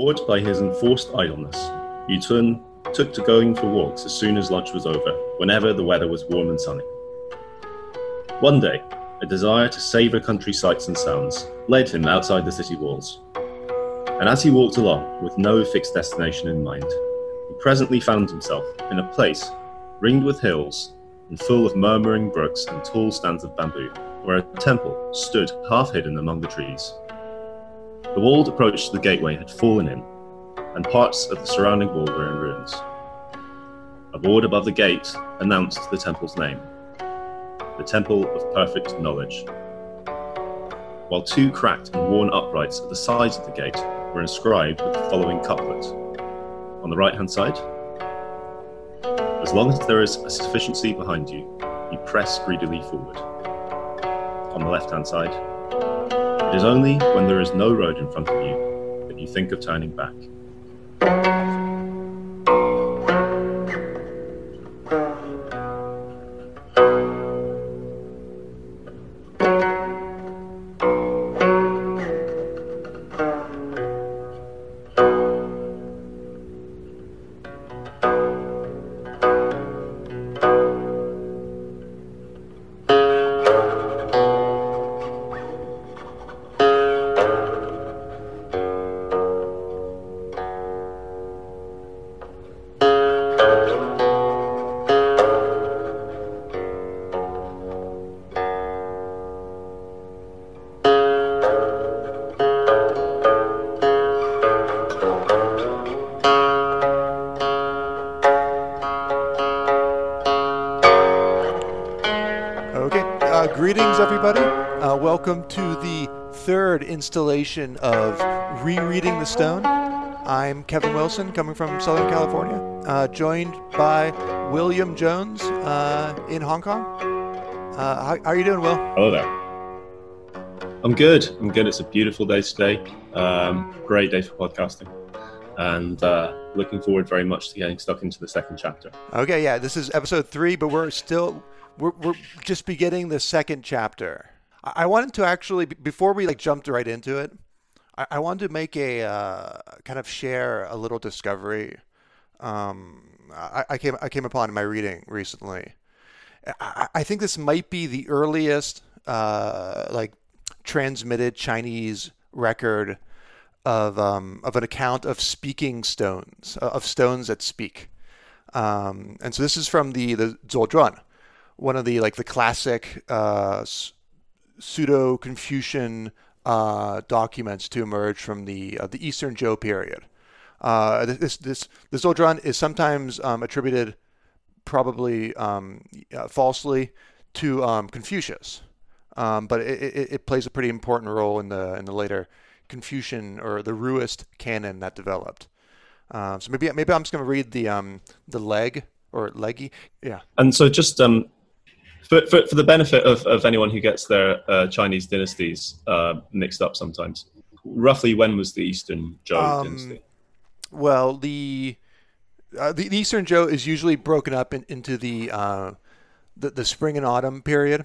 Bored by his enforced idleness, Yucun took to going for walks as soon as lunch was over, whenever the weather was warm and sunny. One day, a desire to savour country sights and sounds led him outside the city walls. And as he walked along, with no fixed destination in mind, he presently found himself in a place ringed with hills and full of murmuring brooks and tall stands of bamboo, where a temple stood half hidden among the trees. The walled approach to the gateway had fallen in, and parts of the surrounding wall were in ruins. A board above the gate announced the temple's name the Temple of Perfect Knowledge. While two cracked and worn uprights at the sides of the gate were inscribed with the following couplet On the right hand side, as long as there is a sufficiency behind you, you press greedily forward. On the left hand side, it is only when there is no road in front of you that you think of turning back. Welcome to the third installation of Rereading the Stone. I'm Kevin Wilson, coming from Southern California, uh, joined by William Jones uh, in Hong Kong. Uh, how, how are you doing, Will? Hello there. I'm good. I'm good. It's a beautiful day today. Um, great day for podcasting. And uh, looking forward very much to getting stuck into the second chapter. Okay, yeah, this is episode three, but we're still we're, we're just beginning the second chapter. I, wanted to actually before we like jumped right into it, I, I wanted to make a uh, kind of share a little discovery. Um, I, I came I came upon in my reading recently. I, I think this might be the earliest uh, like transmitted Chinese record of um, of an account of speaking stones of stones that speak. Um, and so this is from the the Zhou Zuozhuan, one of the like the classic uh, pseudo Confucian uh, documents to emerge from the uh, the Eastern Zhou period. Uh, this this the is sometimes um, attributed, probably um, uh, falsely, to um, Confucius, um, but it, it, it, plays a pretty important role in the in the later Confucian or the Ruist canon that developed. Um, so maybe maybe I'm just going to read the the leg or leggy, yeah. And so just um, for, for, for the benefit of, of anyone who gets their uh, Chinese dynasties uh, mixed up sometimes, roughly when was the Eastern Zhou Um, dynasty? Well, the, uh, the the Eastern Zhou is usually broken up in, into the, uh, the the spring and autumn period,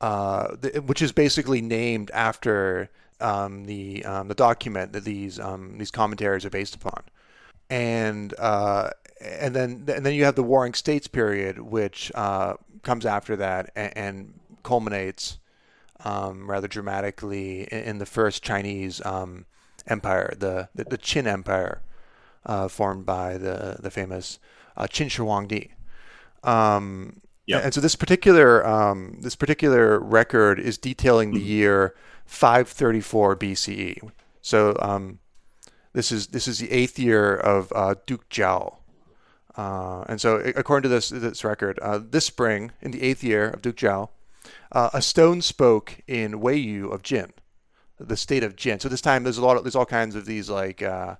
uh, the, which is basically named after um, the um, the document that these um, these commentaries are based upon, and uh, and then and then you have the Warring States period, which uh, comes after that and, and culminates um, rather dramatically in, in the first Chinese um, empire, the, the the Qin Empire, uh, formed by the the famous uh, Qin Shi Huangdi. Um, Yep. And so this particular um, this particular record is detailing the year 534 BCE. So um, this is this is the eighth year of uh, Duke Zhao. Uh, and so, according to this this record, uh, this spring, in the eighth year of Duke Zhao, uh, a stone spoke in Weiyu of Jin, the state of Jin. So this time, there's a lot of there's all kinds of these like uh,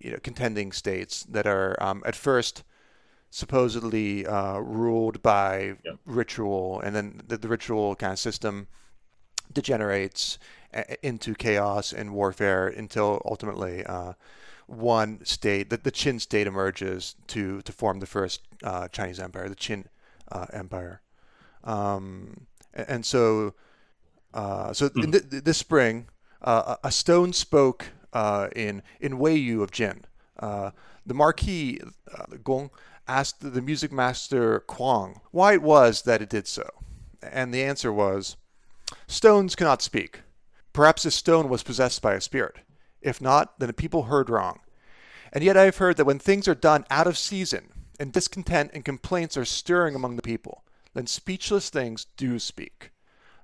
you know contending states that are um, at first supposedly uh, ruled by Yeah. ritual, and then the, the ritual kind of system degenerates into chaos and warfare until ultimately uh, one state, the, the Qin state, emerges to to form the first uh, Chinese empire, the Qin uh, Empire. Um, and so, uh, so in th- this spring, uh, a stone spoke uh, in in Weiyu of Jin. Uh, the Marquis uh, Gong asked the music master Kuang why it was that it did so, and the answer was, "Stones cannot speak. Perhaps this stone was possessed by a spirit. If not, then the people heard wrong. And yet I have heard that when things are done out of season, and discontent and complaints are stirring among the people, then speechless things do speak.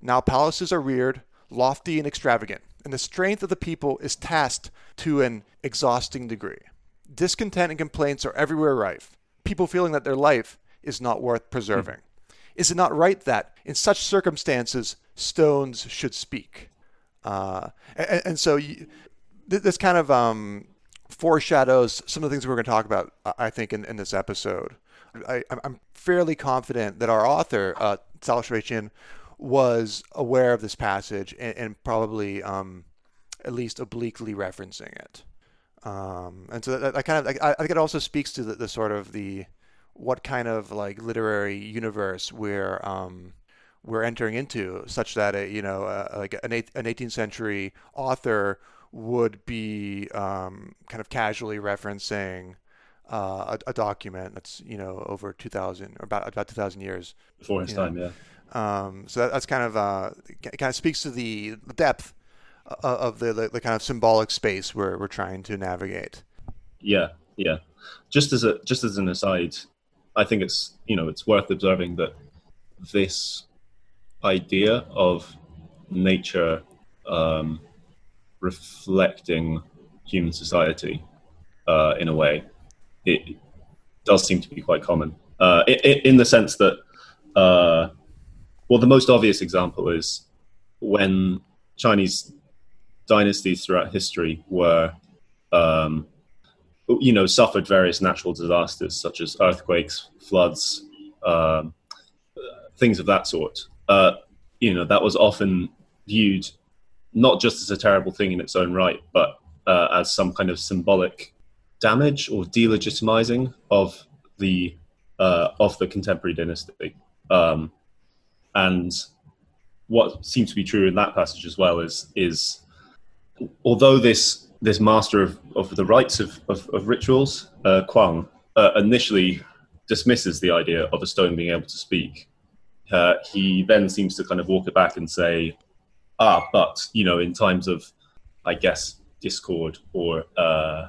Now palaces are reared, lofty and extravagant, and the strength of the people is tasked to an exhausting degree. Discontent and complaints are everywhere rife, people feeling that their life is not worth preserving. Mm. Is it not right that, in such circumstances, stones should speak? Uh, and, and, so you, this kind of um, foreshadows some of the things we're going to talk about, I think, in, in this episode. I, am fairly confident that our author, uh, Cao was aware of this passage and, and probably um, at least obliquely referencing it. Um, and so that, that, kind of, I, I, think it also speaks to the, the, sort of the what kind of like literary universe we're um, we're entering into, such that a, you know, uh, like an, eight, an 18th century author would be um, kind of casually referencing uh, a, a, document that's you know over 2,000 or about about 2,000 years before his time, know. yeah. Um, so that, that's kind of uh, kind of speaks to the depth of the, the, the kind of symbolic space we're we're trying to navigate. Yeah, yeah. Just as a just as an aside, I think it's you know it's worth observing that this idea of nature um, reflecting human society uh, in a way, it does seem to be quite common. Uh, in, in, the sense that, uh, well, the most obvious example is when Chinese dynasties throughout history were, um, you know, suffered various natural disasters such as earthquakes, floods, um, things of that sort. You know, that was often viewed not just as a terrible thing in its own right, but uh, as some kind of symbolic damage or delegitimizing of the uh, of the contemporary dynasty. Um, and what seems to be true in that passage as well is is although this this master of, of the rites of, of, of rituals, uh, Kuang, uh, initially dismisses the idea of a stone being able to speak. Uh, he then seems to kind of walk it back and say, ah, but you know, in times of, I guess, discord or uh,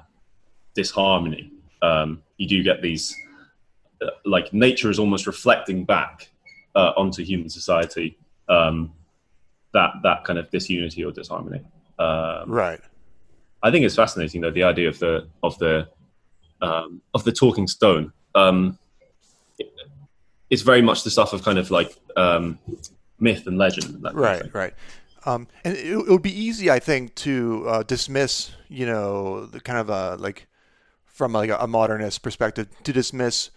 disharmony, um, you do get these, uh, like nature is almost reflecting back uh, onto human society um, that that kind of disunity or disharmony. Um, right. I think it's fascinating though the idea of the of the um, of the talking stone. Um, it's very much the stuff of kind of like um, myth and legend. Right, right. Um, and it, it, would be easy, I think, to uh, dismiss, you know, the kind of a like from like a, a modernist perspective, to dismiss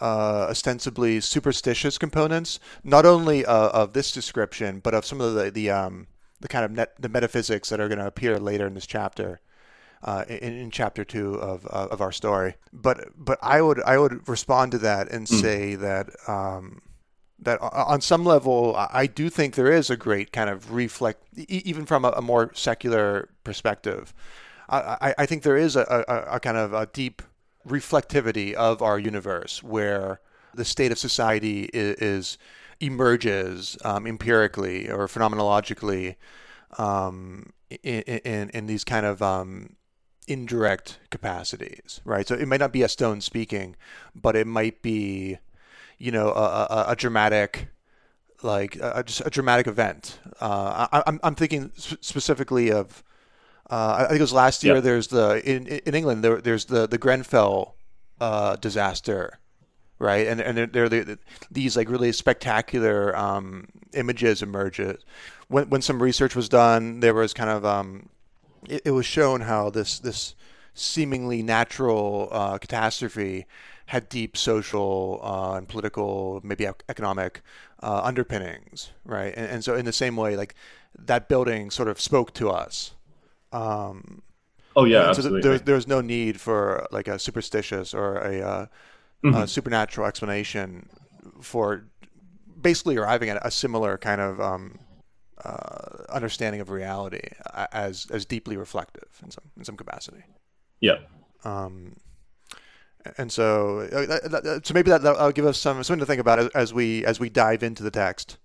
uh, ostensibly superstitious components, not only uh, of this description, but of some of the the um, the kind of net, the metaphysics that are going to appear later in this chapter. Uh, in, in, chapter two of uh, of our story, but but I would I would respond to that and mm. say that um, that on some level, I do think there is a great kind of reflect, even from a, more secular perspective. I, I think there is a, a, a, kind of a deep reflectivity of our universe where the state of society is, is emerges um, empirically or phenomenologically um, in, in, in, these kind of um, indirect capacities, right? So it might not be a stone speaking, but it might be you know, a, a, a dramatic, like a, just a dramatic event. Uh, I, am I'm, I'm thinking specifically of, uh, I think it was last year. Yep. There's the in in England there, there's the the Grenfell uh, disaster, right? And and there, there are these like really spectacular um, images emerges. When when some research was done, there was kind of um, it, it was shown how this this seemingly natural uh, catastrophe had deep social uh, and political, maybe economic uh, underpinnings, right? And, and, so, in the same way, like that building sort of spoke to us. Um, oh yeah, so absolutely. There, there's no need for like a superstitious or a, uh, mm-hmm. a, supernatural explanation for basically arriving at a similar kind of um, uh, understanding of reality as as deeply reflective in some in some capacity. Yeah. Um, and so, uh, so maybe that, will give us some something to think about as, as, we as we dive into the text.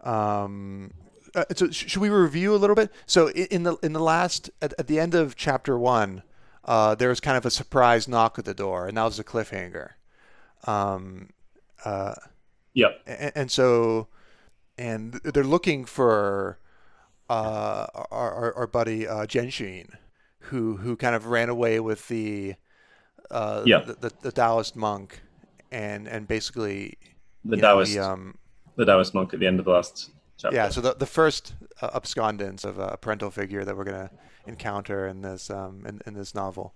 Um, uh, so, should we review a little bit? So, in the in the last at, at the end of chapter one, uh, there was kind of a surprise knock at the door, and that was a cliffhanger. Um, uh, yeah. And, and, so, and they're looking for uh, our, our, our buddy uh, Genshin, who who kind of ran away with the uh, yeah. the, the, the Taoist monk, and and basically the Taoist know, the, um, the Taoist monk at the end of the last chapter. Yeah, so the the first uh, abscondence of a parental figure that we're gonna encounter in this um, in, in this novel.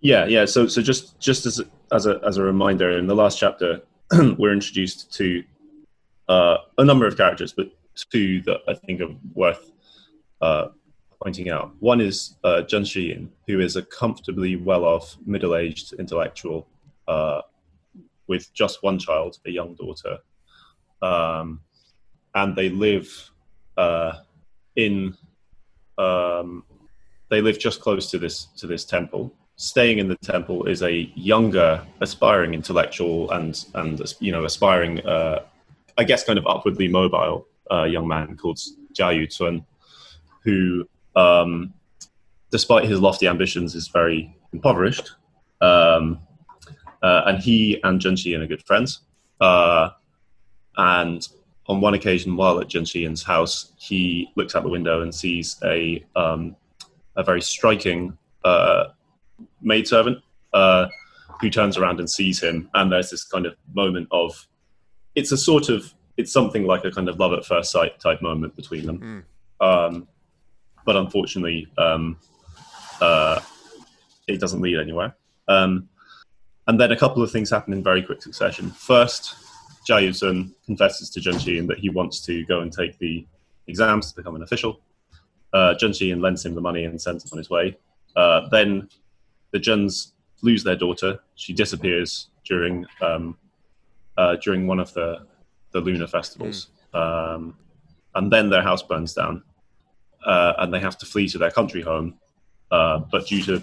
Yeah, yeah. So so just just as as a as a reminder, in the last chapter, we're introduced to uh, a number of characters, but two that I think are worth uh, pointing out. One is uh, Zhen Shiyin, who is a comfortably well-off, middle-aged intellectual uh, with just one child, a young daughter, um, and they live uh, in um, they live just close to this to this temple. Staying in the temple is a younger, aspiring intellectual and and you know aspiring, uh, I guess, kind of upwardly mobile uh, young man called Jia Yucun, who um, despite his lofty ambitions, is very impoverished. Um, uh, and he and Zhen Shiyin are good friends. Uh, and on one occasion, while at Zhen Shiyin's house, he looks out the window and sees a um, a very striking uh, maidservant uh, who turns around and sees him. And there's this kind of moment of it's a sort of it's something like a kind of love at first sight type moment between them. Mm. Um, but unfortunately, um, uh, it doesn't lead anywhere. Um, and then a couple of things happen in very quick succession. First, Jia Yucun confesses to Shiyin that he wants to go and take the exams to become an official. Uh, lends him the money and sends him on his way. Uh, then the Juns lose their daughter. She disappears during um, uh, during one of the the lunar festivals, mm. um, and then their house burns down uh, and they have to flee to their country home. Uh, but due to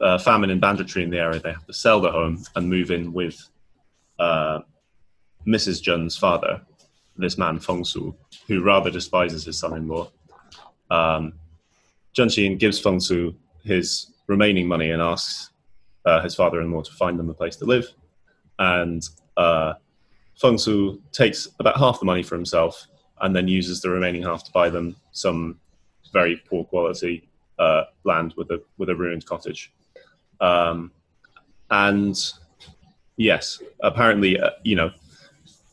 uh, famine and banditry in the area, they have to sell the home and move in with uh, Mrs. Jun's father, this man Feng Su, who rather despises his son-in-law. Um, Zhen Shiyin gives Feng Su his remaining money and asks uh, his father-in-law to find them a place to live. And uh, Feng Su takes about half the money for himself and then uses the remaining half to buy them some very poor quality uh, land with a with a ruined cottage. Um, and yes, apparently, uh, you know,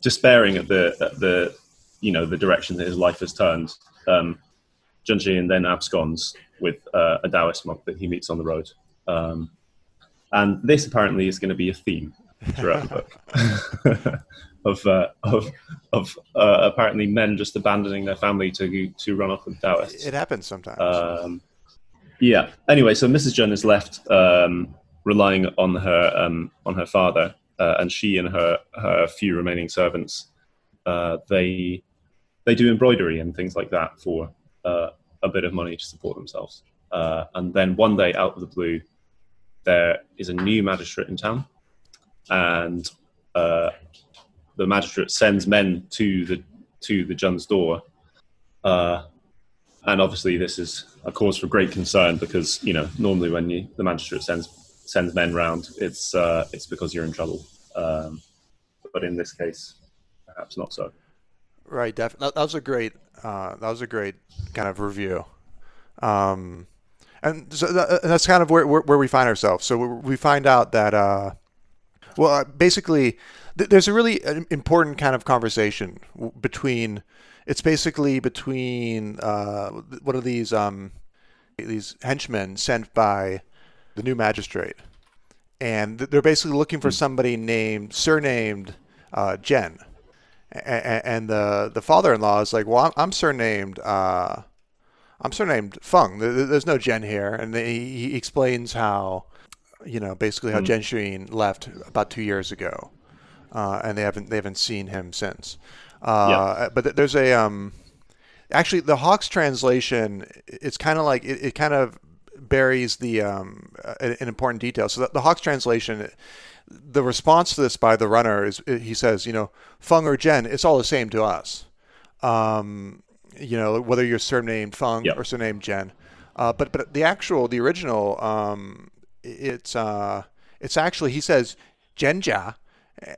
despairing at the at the you know the direction that his life has turned, um, Zhen then absconds with uh, a Taoist monk that he meets on the road. Um, and this apparently is going to be a theme throughout the book. of uh, of of uh, apparently men just abandoning their family to to run off with Taoists. It happens sometimes. Um, yeah. Anyway, so Mrs. Zhen is left um, relying on her um, on her father, uh, and she and her her few remaining servants uh, they they do embroidery and things like that for uh, a bit of money to support themselves. Uh, and then one day, out of the blue, there is a new magistrate in town, and the magistrate sends men to the to the Zhen's door, uh, and obviously this is a cause for great concern because you know normally when you, the magistrate sends sends men round, it's uh, it's because you're in trouble. Um, but in this case, perhaps not so. Right, definitely. That was a great. Uh, that was a great kind of review. Um, and so that, that's kind of where, where, where we find ourselves. So we find out that uh, well, uh, basically, th- there's a really uh, important kind of conversation between. It's basically between uh, one of these um, these henchmen sent by the new magistrate, and they're basically looking for hmm. somebody named surnamed uh, Jen, and, the the father-in-law is like, "Well, I'm, I'm surnamed." Uh, I'm surnamed Feng. There's no Jen here, and he explains how you know, basically how mm. Zhen Shiyin left about two years ago, uh, and they haven't they haven't seen him since. Uh, yeah. But there's a um, actually the Hawkes translation it's kind of like it, it kind of buries the um, an, an important detail. So the, the Hawkes translation, the response to this by the runner is he says, you know, Feng or Jen, it's all the same to us. Um, you know, whether you're surnamed Feng Yep. or surnamed Jen. Uh, but but the actual the original um, it's uh, it's actually he says Genja,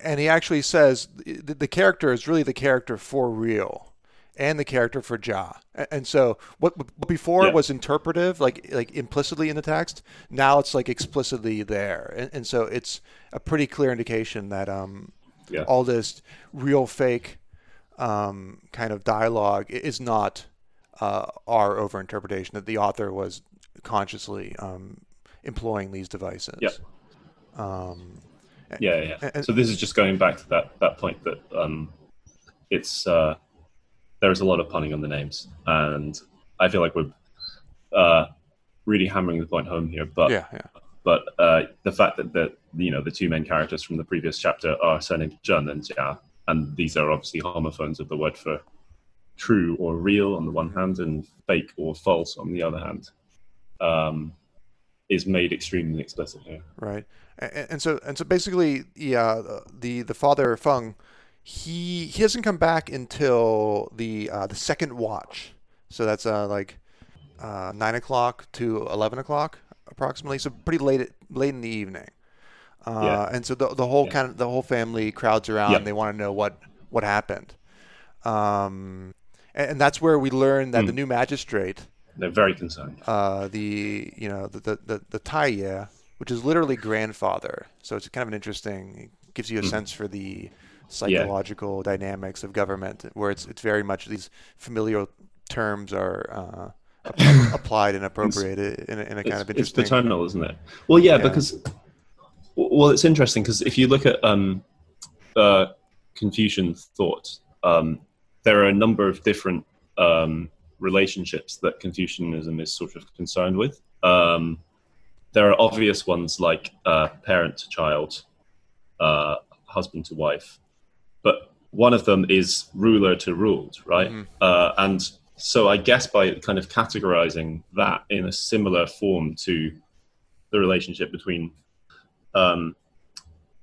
and he actually says the, the character is really the character for real, and the character for Ja. And so what before Yeah. was interpretive, like like implicitly in the text, now it's like explicitly there, and, and so it's a pretty clear indication that um, Yeah. all this real fake um, kind of dialogue is not uh, our overinterpretation that the author was consciously um, employing these devices. Yeah. Um, Yeah, yeah. And- so this is just going back to that that point that um, it's uh, there's a lot of punning on the names, and I feel like we're uh, really hammering the point home here. But yeah, yeah, but uh, the fact that the you know the two main characters from the previous chapter are surnamed Jun and Jia, and these are obviously homophones of the word for true or real on the one hand, and fake or false on the other hand, um, is made extremely explicit here. right. And, and so and so basically, yeah, the the father Feng, he he doesn't come back until the uh, the second watch. So that's uh, like uh, nine o'clock to eleven o'clock approximately. So pretty late late in the evening. Uh, Yeah. And so the the whole Yeah. kind of the whole family crowds around. Yeah. They want to know what what happened. Um, and, and that's where we learn that Hmm. the new magistrate They're very concerned. uh, the you know the the the, the Taiye, which is literally grandfather. So it's kind of an interesting. It gives you a sense for the psychological dynamics of government, where it's it's very much these familial terms are uh, applied and appropriated in a, in a kind of it's paternal, isn't it? Well, yeah, Yeah. because well, it's interesting because if you look at um, uh, Confucian thought, um, there are a number of different um, relationships that Confucianism is sort of concerned with. Um, there are obvious ones like uh, parent to child, uh, husband to wife, but one of them is ruler to ruled, right? Mhm. Uh, and so I guess by kind of categorizing that in a similar form to the relationship between, um,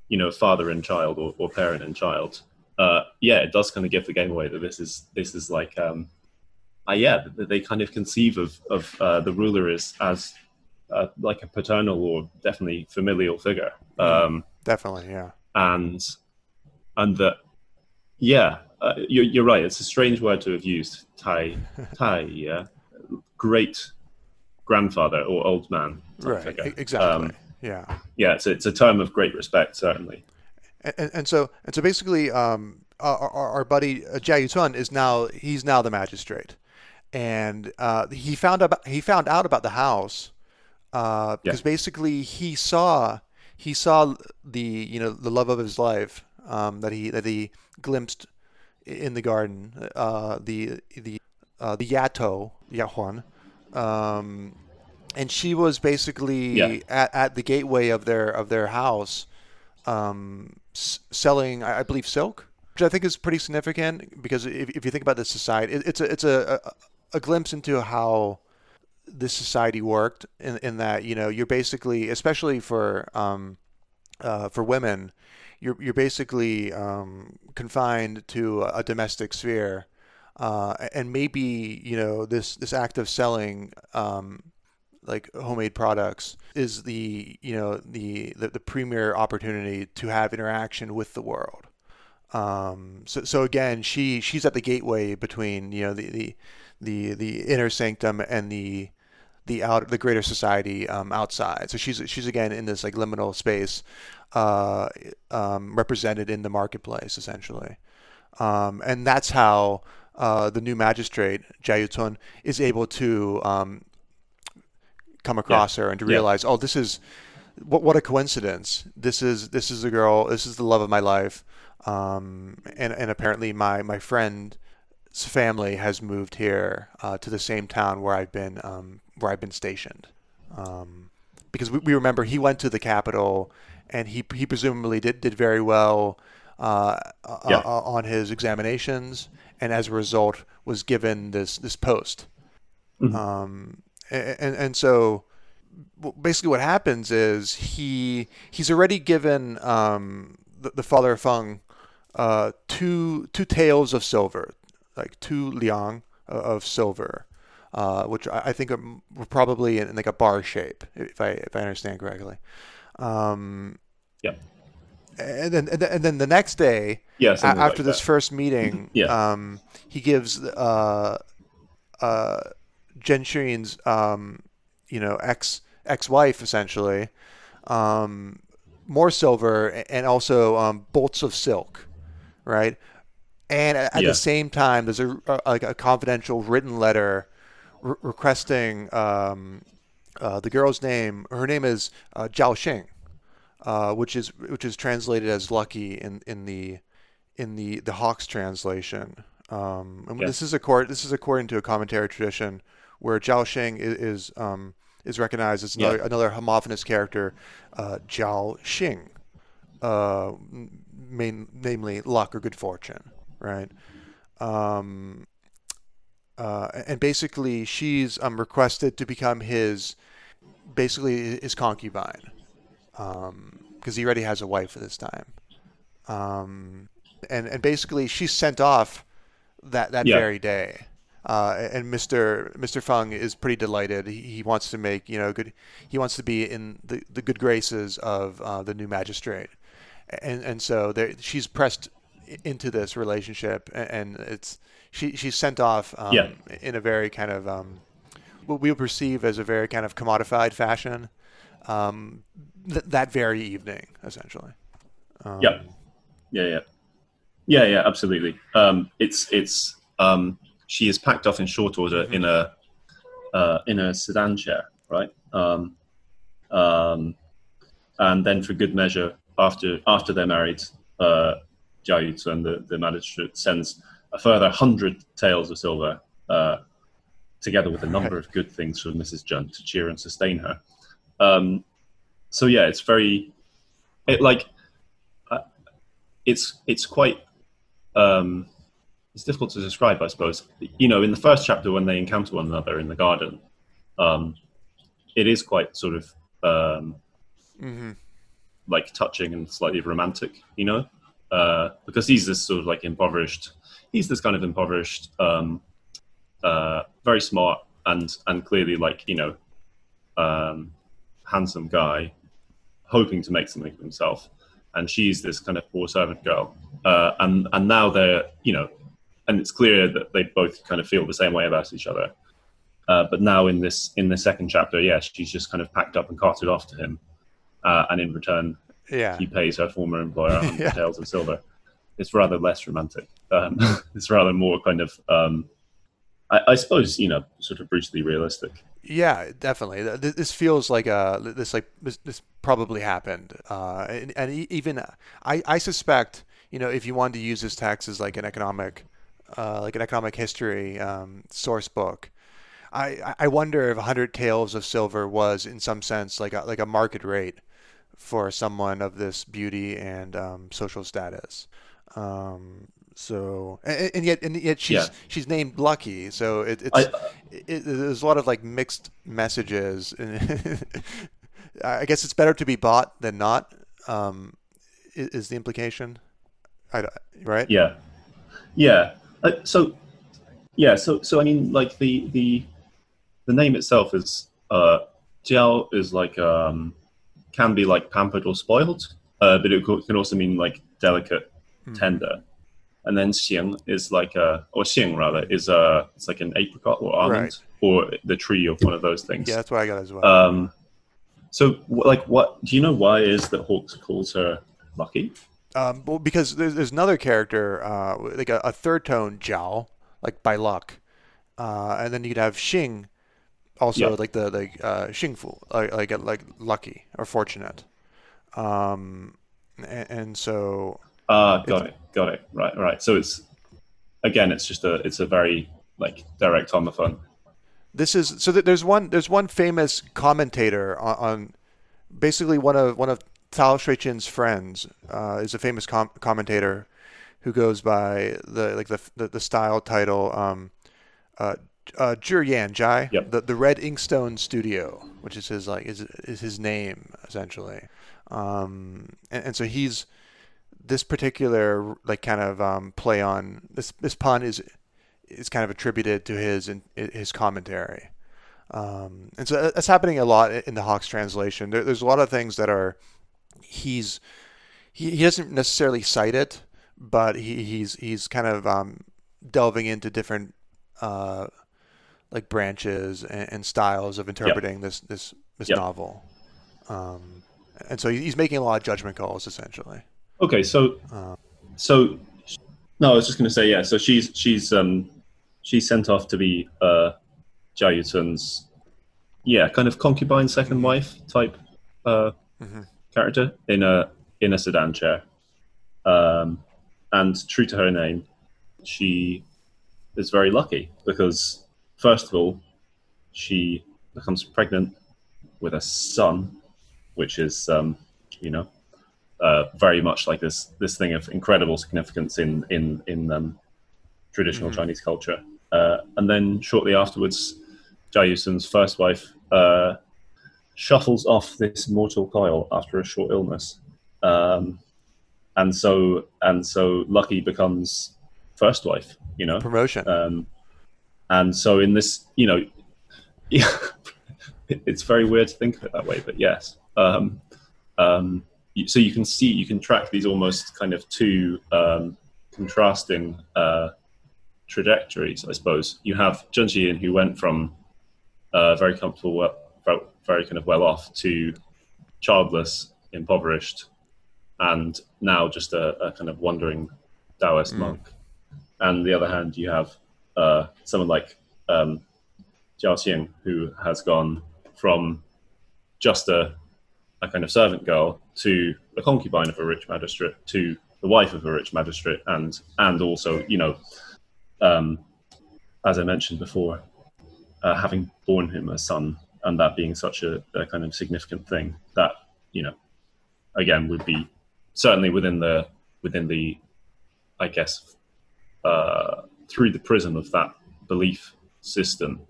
you know, father and child or, or parent and child, uh, yeah, it does kind of give the game away that this is this is like, um, uh, yeah, they kind of conceive of of uh, the ruler as as uh, like a paternal or definitely familial figure. Um, Definitely, yeah. and and that yeah uh, you're, you're right it's a strange word to have used tai tai yeah great grandfather or old man Right, figure. exactly. Um, yeah. yeah it's, it's a term of great respect certainly And, and, so and so basically, um, our, our, our buddy uh, Jia Yucun is now he's now the magistrate, and uh, he found about he found out about the house uh, because basically he saw he saw the you know the love of his life um, that he that he glimpsed in the garden uh, the the uh, the Yato Yahuan. Um, and she was basically Yeah. at, at the gateway of their of their house, um, s- selling, I I believe, silk, which I think is pretty significant because if, if you think about the society, it, it's a it's a, a glimpse into how this society worked in, in that you know you're basically especially for um, uh, for women you're you're basically um, confined to a domestic sphere uh, and maybe you know this this act of selling um, like homemade products is the you know the, the the premier opportunity to have interaction with the world um, so, so again, she she's at the gateway between you know the the the, the inner sanctum and the the out the greater society um, outside. So she's she's again in this like liminal space, uh, um, represented in the marketplace essentially, um, and that's how uh, the new magistrate Jia Yucun is able to um, come across her and to Yeah. realize, oh, this is what what a coincidence. This is this is the girl. This is the love of my life. Um, and and apparently my my friend's family has moved here uh, to the same town where I've been um, where I've been stationed. Um, because we, we remember he went to the capital and he he presumably did did very well. uh, Yeah. uh, on his examinations, and as a result, was given this this post. Mhm. Um, and and so basically, what happens is he he's already given um, the, the father Feng uh, two two taels of silver, like two liang of silver, uh, which I, I think are, were probably in, like a bar shape, if I if I understand correctly. Um, Yeah. and then and then, the next day, Yeah. a- after like this that. first meeting, Yeah. um, he gives uh, uh, Jen Shin's um, you know ex ex wife essentially um, more silver and also um, bolts of silk, right? And at Yeah. the same time, there's a, a like a confidential written letter re- requesting um, uh, the girl's name. Her name is uh, Jiao Xing, uh, which is which is translated as lucky in, in the in the the Hawkes translation. Um, and Yeah. this is accord this is according to a commentary tradition where Jiao Xing is is, um, is recognized as another Yeah. another homophonous character, uh, Jiao Xing, uh, main, namely luck or good fortune, right? Um, uh, and basically, she's um, requested to become his, basically his concubine, because he already has a wife at this time. Um, and and basically, she's sent off that that Yeah. very day. Uh, and Mr. Mr. Fung is pretty delighted. He, he wants to make you know good. He wants to be in the, the good graces of uh, the new magistrate, and and so there, she's pressed into this relationship, and it's she she's sent off um, Yeah. in a very kind of um, what we perceive as a very kind of commodified fashion, um, th- that very evening, essentially. Um, Yeah. Yeah, yeah, yeah, yeah. Absolutely. Um, it's it's um, she is packed off in short order in a uh, in a sedan chair, right? Um, um, and then, for good measure, after after they're married, uh, Jia Yucun, the the magistrate, sends a further hundred taels of silver, uh, together with a number of good things for Mrs. Jun to cheer and sustain her. Um, so yeah, it's very it like it's it's quite um, it's difficult to describe, I suppose. You know, in the first chapter when they encounter one another in the garden, um, it is quite sort of um, mhm. Like touching and slightly romantic. You know, uh, because he's this sort of like impoverished. He's this kind of impoverished, um, uh, very smart and and clearly like you know, um, handsome guy, hoping to make something of himself and she's this kind of poor servant girl. Uh, and and now they're you know, and it's clear that they both kind of feel the same way about each other. Uh, but now in this in the second chapter, yeah, she's just kind of packed up and carted off to him, uh, and in return Yeah. he pays her former employer hundred Yeah. taels of silver. It's rather less romantic. Um, it's rather more kind of, um, I, I suppose, you know, sort of brutally realistic. Yeah, definitely. Th- th- This feels like a this like this, this probably happened, uh, and, and even I, I suspect you know if you wanted to use this text as like an economic uh, like an economic history um, source book, I I- wonder if hundred taels of silver was in some sense like a, like a market rate for someone of this beauty and um, social status. Um, so and, and yet and yet she's Yeah. she's named Lucky, so it, it's I, it, there's a lot of like mixed messages. I guess it's better to be bought than not. Um, is the implication? I, right? Yeah, yeah. Uh, so, yeah. So, so I mean, like the the the name itself is uh, Jiao is like um, can be like pampered or spoiled, uh, but it can also mean like delicate, Hmm. tender. And then Xiang is like a or Xing rather is a it's like an apricot or almond Right. or the tree of one of those things. Yeah, that's what I got as well. Um, so, like, what do you know? Why is that Hawkes calls her lucky? Um, well, because there's, there's another character, uh, like a, a third tone Jiao, like by luck, uh, and then you'd have Xing, also Yeah. like the like uh, Xingfu, like like like lucky or fortunate, um, and, and so Ah, got it, got it. Right, right. So it's again, it's just a it's a very like direct homophone. this is so that there's one there's one famous commentator on, on basically one of one of Cao Xueqin's friends uh, is a famous com- commentator who goes by the like the the, the style title um, uh, uh, Yan Jai, yep. the the Red Inkstone Studio, which is his like is is his name essentially, um, and, and so he's this particular like kind of um, play on this this pun is is kind of attributed to his in, his commentary. Um, and so that's happening a lot in the Hawkes translation. There, there's a lot of things that are he's he, he doesn't necessarily cite it, but he, he's he's kind of um, delving into different uh, like branches and, and, styles of interpreting yep. this this this yep. novel. Um, and so he's making a lot of judgment calls essentially. Okay, so uh, so no, I was just going to say yeah. So she's she's um she's sent off to be uh Jia Yucun's yeah kind of concubine second wife type uh mm-hmm. character in a in a sedan chair. Um, and true to her name, she is very lucky because first of all, she becomes pregnant with a son, which is um, you know uh, very much like this this thing of incredible significance in in in um, traditional mm-hmm. Chinese culture. Uh, and then shortly afterwards, Jia Yucun's first wife uh, shuffles off this mortal coil after a short illness, um, and so and so Lucky becomes first wife. You know, promotion. Um, and so in this, you know, yeah, it's very weird to think of it that way, but yes. Um, um, so you can see you can track these almost kind of two um, contrasting uh, trajectories. I suppose you have Zhen Shiyin who went from uh, very comfortable, very kind of well off to childless, impoverished, and now just a, a kind of wandering Taoist mm. monk. And the other hand, you have uh, someone like um, Jiao Xing who has gone from just a a kind of servant girl to a concubine of a rich magistrate to the wife of a rich magistrate and and also you know um, as I mentioned before uh, having born him a son and that being such a, a, kind of significant thing that you know again would be certainly within the within the I guess uh, through the prism of that belief system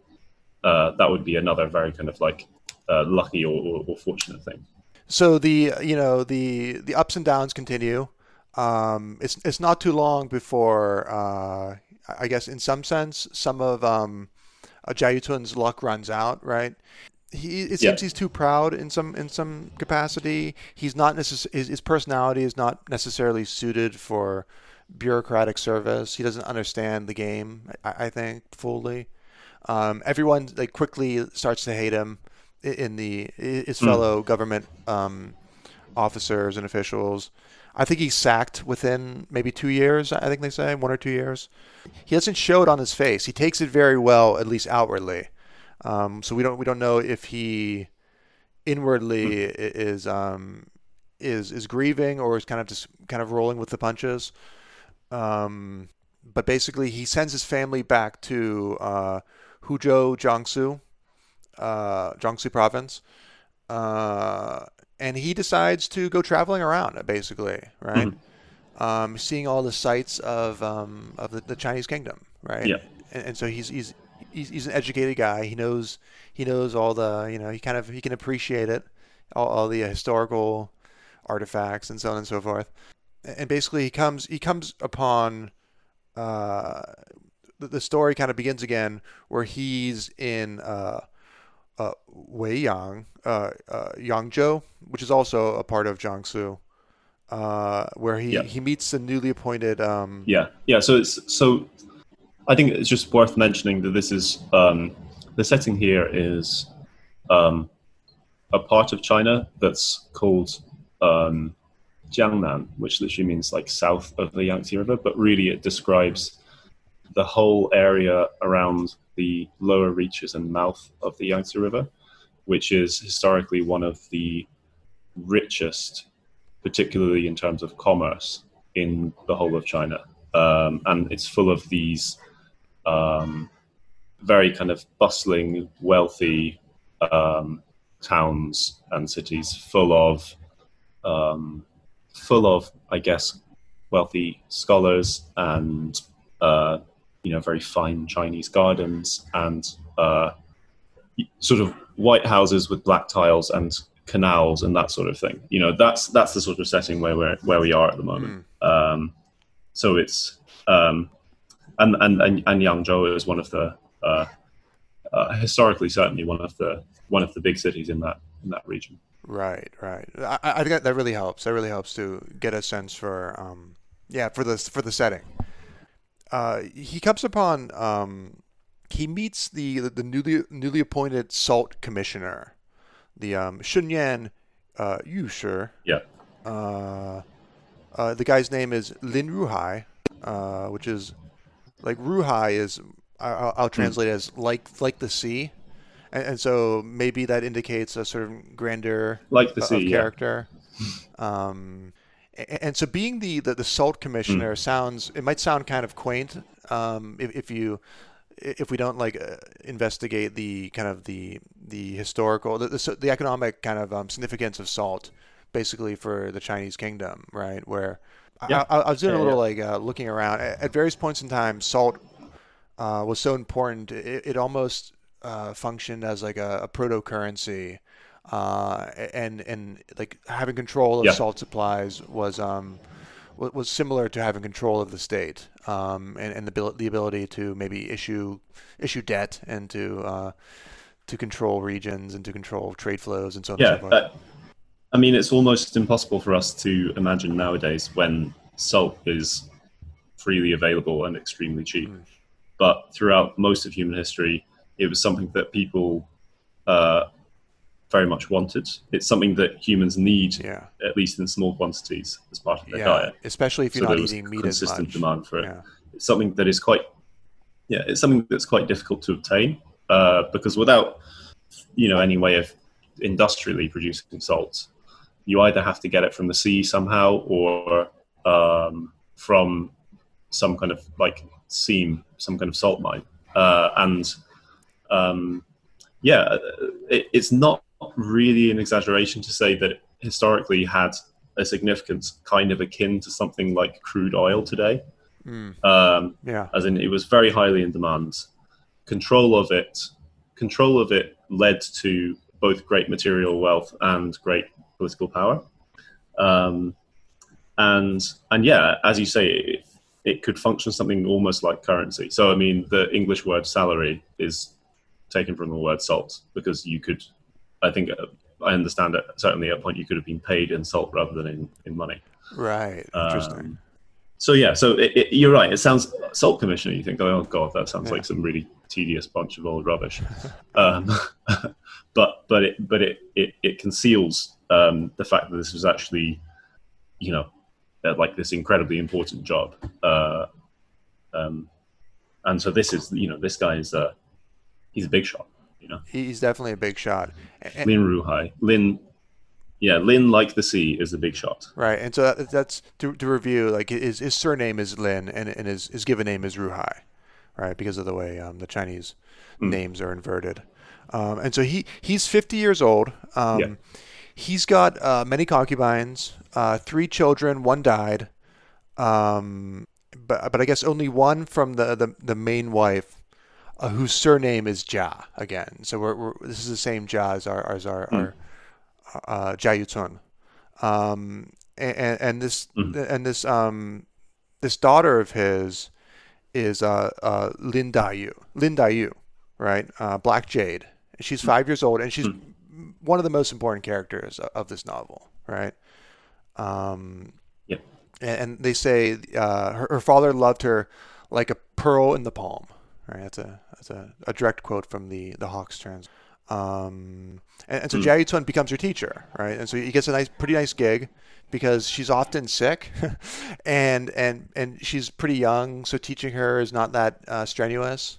uh, that would be another very kind of like uh, lucky or, or, or fortunate thing so the you know the the ups and downs continue. Um, it's it's not too long before uh, I guess in some sense some of um, uh, Jia Yucun's luck runs out. Right. He it seems yeah. he's too proud in some in some capacity. He's not necess- his, his personality is not necessarily suited for bureaucratic service. He doesn't understand the game. I, I think fully. Um, everyone like quickly starts to hate him in the his hmm. fellow mm. government um, officers and officials. I think he's sacked within maybe two years. I think they say one or two years. He doesn't show it on his face. He takes it very well, at least outwardly. Um, so we don't we don't know if he inwardly mm. is um, is is grieving or is kind of just kind of rolling with the punches. Um, but basically, he sends his family back to uh, Huzhou, Jiangsu, uh, Jiangsu province. Uh, and he decides to go traveling around, basically, right? Mm-hmm. Um, seeing all the sights of um, of the, the, Chinese kingdom, right? Yeah. And, and, so he's, he's he's he's an educated guy. He knows he knows all the you know he kind of he can appreciate it, all, all the historical artifacts and so on and so forth. And basically, he comes he comes upon uh, the, the story kind of begins again where he's in uh, uh, Weiyang, uh, uh, Yangzhou, which is also a part of Jiangsu, uh, where he, yeah. he meets the newly appointed. Um, yeah, yeah. So it's so. I think it's just worth mentioning that this is um, the setting here is um, a part of China that's called um, Jiangnan, which literally means like south of the Yangtze River, but really it describes the whole area around the lower reaches and mouth of the Yangtze River, which is historically one of the richest, particularly in terms of commerce, in the whole of China. Um, and it's full of these um, very kind of bustling, wealthy um, towns and cities full of um, full of, I guess, wealthy scholars and uh, you know very fine Chinese gardens and uh, sort of white houses with black tiles and canals and that sort of thing. You know, that's that's the sort of setting where we're where we are at the moment. Mm. Um, so it's um, and, and and and Yangzhou is one of the uh, uh, historically certainly one of the one of the big cities in that in that region. Right, right. I, I think that really helps. That really helps to get a sense for um, yeah for the for the setting. Uh, he comes upon um, he meets the the, newly newly appointed salt commissioner, the um, Shunyan uh, Yushi. Yeah. Uh, uh, the guy's name is Lin Ruhai, uh, which is like Ruhai is I'll, I'll hmm. translate mm. as like like the sea, and, and, so maybe that indicates a sort of grandeur like the sea character. Yeah. Um, and so being the, the, the salt commissioner mm. sounds it might sound kind of quaint um, if, if you if we don't like uh, investigate the kind of the the historical the, the, the economic kind of um, significance of salt basically for the Chinese kingdom right where yeah. I, I, was doing yeah, a little yeah. like uh, looking around at, at, various points in time salt uh, was so important it, it almost uh, functioned as like a, a proto currency uh, and and like having control of yeah. salt supplies was um, was similar to having control of the state um, and, and the, the ability to maybe issue issue debt and to uh, to control regions and to control trade flows and so on yeah, and so forth. I mean, it's almost impossible for us to imagine nowadays when salt is freely available and extremely cheap. Mm. But throughout most of human history, it was something that people uh, very much wanted. It's something that humans need, yeah. at least in small quantities, as part of their yeah, diet. Especially if you're so not eating meat as much. Consistent demand for it. Yeah. It's something that is quite, yeah, it's something that's quite difficult to obtain uh, because without, you know, any way of industrially producing salt, you either have to get it from the sea somehow or um, from some kind of like seam, some kind of salt mine, uh, and um, yeah, it, it's not really an exaggeration to say that it historically had a significance kind of akin to something like crude oil today. Mm. Um, yeah. As in, it was very highly in demand. Control of it, control of it led to both great material wealth and great political power. Um, and and yeah, as you say, it, it could function something almost like currency. So I mean, the English word salary is taken from the word salt because you could I think uh, I understand it. Certainly, at a point, you could have been paid in salt rather than in, in money. Right. Interesting. Um, so yeah, so it, it, you're right. It sounds salt commissioner. You think, oh god, that sounds yeah. like some really tedious bunch of old rubbish. um, but but it but it it, it conceals um, the fact that this was actually, you know, uh, like this incredibly important job. Uh, um, and so this is you know this guy is a he's a big shot you know, he's definitely a big shot. And, Lin Ruhai, Lin, yeah, Lin like the sea is a big shot. Right, and so that, that's to, to review. Like his his surname is Lin, and and his his given name is Ruhai, right? Because of the way um, the Chinese mm. names are inverted. Um, and so he he's 50 years old. Um, yeah. He's got uh, many concubines, uh, three children. One died, um, but but I guess only one from the, the, the main wife uh, whose surname is Jia again. So we're, we're, this is the same Jia as our as our, mm. our uh, Jia Yucun. Um, and, and this mm. and this um, this daughter of his is uh, uh, Lin Daiyu, Lin Daiyu, right? Uh, Black Jade. She's five years old, and she's mm. one of the most important characters of, of this novel, right? Um, yep. And, and they say uh, her, her father loved her like a pearl in the palm, Right, that's a that's a, a direct quote from the the Hawkes trans. Um, and, and so mm. Yucun becomes her teacher, right? And so he gets a nice, pretty nice gig because she's often sick, and and and she's pretty young, so teaching her is not that uh, strenuous.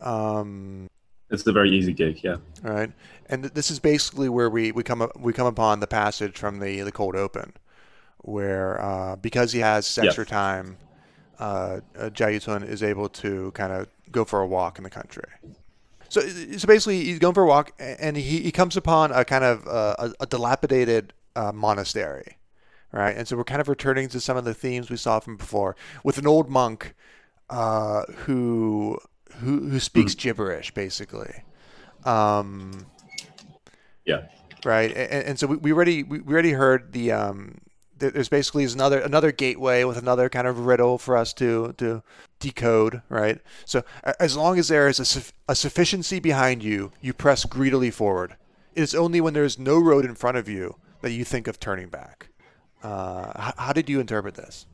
Um, it's a very easy gig, yeah. Right, and this is basically where we, we come up, we come upon the passage from the the cold open, where uh, because he has extra yes. time, uh, uh Jia Yucun is able to kind of go for a walk in the country. So, so basically, he's going for a walk, and he, he comes upon a kind of uh, a, a, dilapidated uh, monastery, right? And so we're kind of returning to some of the themes we saw from before with an old monk uh, who who who speaks mm. gibberish, basically. Um, yeah. Right, and, and so we, we already we already heard the um, there's basically another another gateway with another kind of riddle for us to to decode, right? So as long as there is a, a sufficiency behind you, you press greedily forward. It is only when there is no road in front of you that you think of turning back. Uh, how, how, did you interpret this?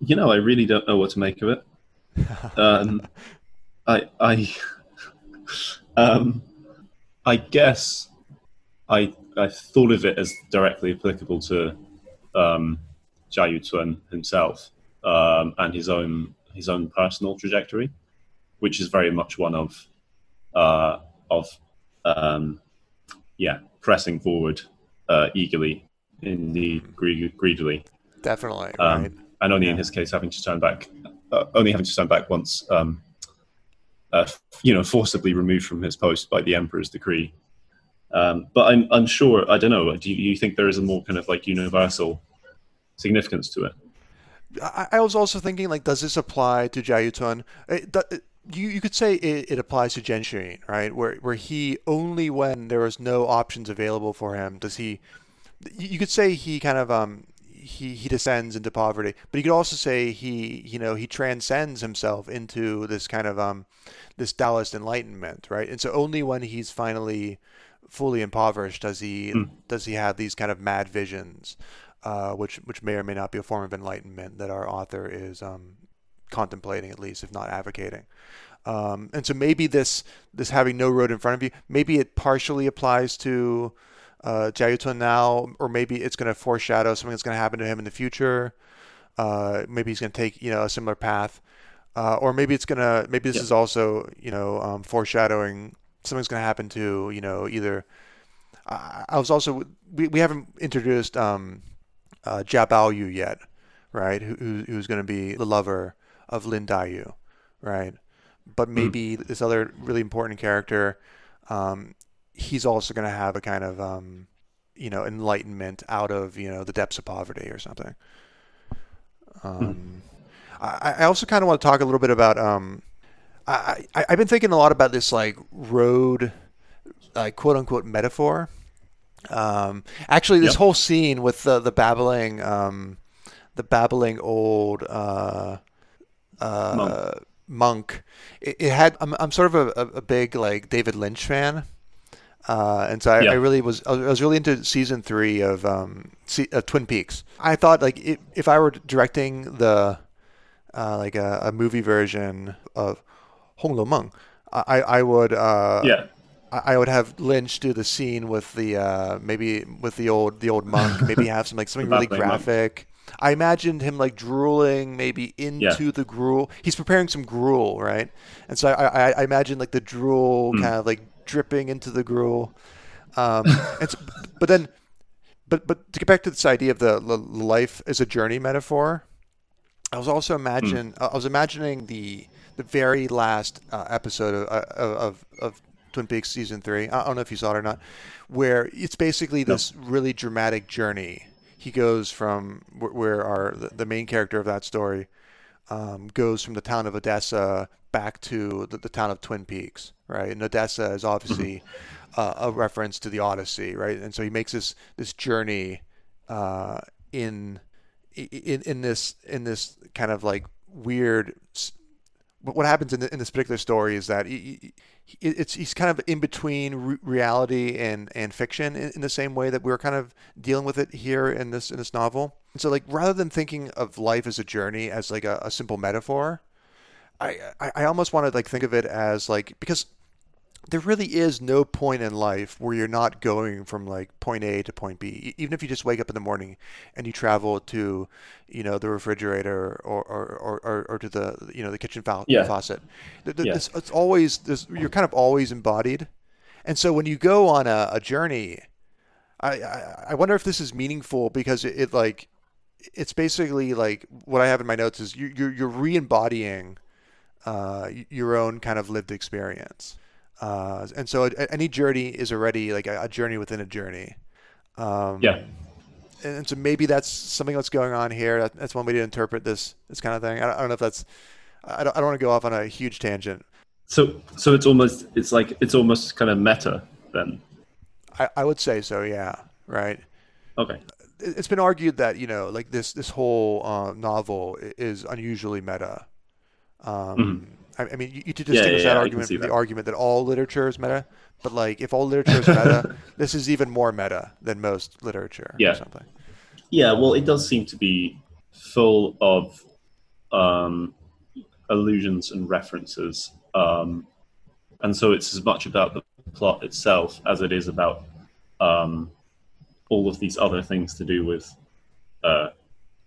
You know, I really don't know what to make of it. um, I I um, I guess I I thought of it as directly applicable to um, Jia Yucun himself um, and his own his own personal trajectory, which is very much one of uh, of um, yeah pressing forward uh, eagerly, indeed greedily. Definitely, um, right. and only yeah. in his case having to turn back, uh, only having to turn back once, um, uh, you know, forcibly removed from his post by the emperor's decree. Um, but I'm I'm sure I don't know. Do you, you think there is a more kind of like universal significance to it? I, I was also thinking like, does this apply to Jia Yucun? It, you, you could say it, it applies to Genshin, right? Where where he only when there was no options available for him does he. You could say he kind of um he he descends into poverty, but you could also say he you know he transcends himself into this kind of um this Taoist enlightenment, right? And so only when he's finally fully impoverished does he mm. does he have these kind of mad visions, uh, which which may or may not be a form of enlightenment that our author is um, contemplating at least, if not advocating. Um, and so maybe this this having no road in front of you, maybe it partially applies to uh, Jia Yucun now, or maybe it's going to foreshadow something that's going to happen to him in the future. Uh, maybe he's going to take you know a similar path, uh, or maybe it's going to maybe this yeah. is also you know um, foreshadowing something's going to happen to you know either. I was also we, we haven't introduced um, uh, Jia Baoyu yet, right? Who, who's going to be the lover of Lin Daiyu, right? But hmm. maybe mm. this other really important character, um, he's also going to have a kind of, um, you know, enlightenment out of you know the depths of poverty or something. Hmm. Um, mm. I, I, also kind of want to talk a little bit about. Um, I, I I've been thinking a lot about this like road, like quote unquote metaphor. Um, actually, this yep. whole scene with the the babbling, um, the babbling old uh, uh, monk. monk it, it, had. I'm, I'm sort of a, a, big like David Lynch fan, uh, and so I, I, really was. I was really into season three of um, Twin Peaks. I thought like it, if I were directing the uh, like a, a, movie version of Hong Lou Meng, I I would uh, yeah. I would have Lynch do the scene with the uh, maybe with the old the old monk. Maybe have some like something really graphic. I imagined him like drooling maybe into yeah. the gruel. He's preparing some gruel, right? And so I, I, I imagine like the drool mm. kind of like dripping into the gruel. Um, and so, but then, but but to get back to this idea of the, the life as a journey metaphor, I was also imagine mm. I was imagining the the very last uh, episode of, uh, of of Twin Peaks season three. I don't know if you saw it or not, where it's basically this no. really dramatic journey he goes from where our the main character of that story um, goes from the town of Odessa back to the, the, town of Twin Peaks, right? And Odessa is obviously mm-hmm. uh, a reference to the Odyssey, right? And so he makes this this journey uh, in in in this in this kind of like weird. What happens in, the, in this particular story is that he, it's he's kind of in between re- reality and and fiction in, in, the same way that we're kind of dealing with it here in this in this novel. And so like rather than thinking of life as a journey as like a, a simple metaphor, I, I I almost want to like think of it as like because there really is no point in life where you're not going from like point A to point B. Even if you just wake up in the morning and you travel to, you know, the refrigerator or or, or, or to the you know the kitchen fa- yeah. faucet, yeah. it's, it's always this, you're kind of always embodied. And so when you go on a, a journey, I, I, I wonder if this is meaningful because it, it, like it's basically like what I have in my notes is you, you're you're re-embodying uh, your own kind of lived experience. Uh, and so any journey is already like a, journey within a journey. Um, yeah. and so maybe that's something that's going on here. That, that's one way to interpret this this kind of thing. I don't, I don't know if that's. I don't, I don't want to go off on a huge tangent. So so it's almost it's like it's almost kind of meta then. I, I would say so. Yeah. Right. Okay. It's been argued that you know, like this this whole uh, novel is unusually meta. Um, mm-hmm. I, I, mean, you, you could distinguish yeah, yeah, that argument from that. the argument that all literature is meta. But like, if all literature is meta, this is even more meta than most literature. Yeah. Or something. Yeah. Well, it does seem to be full of um, allusions and references, um, and so it's as much about the plot itself as it is about um, all of these other things to do with uh,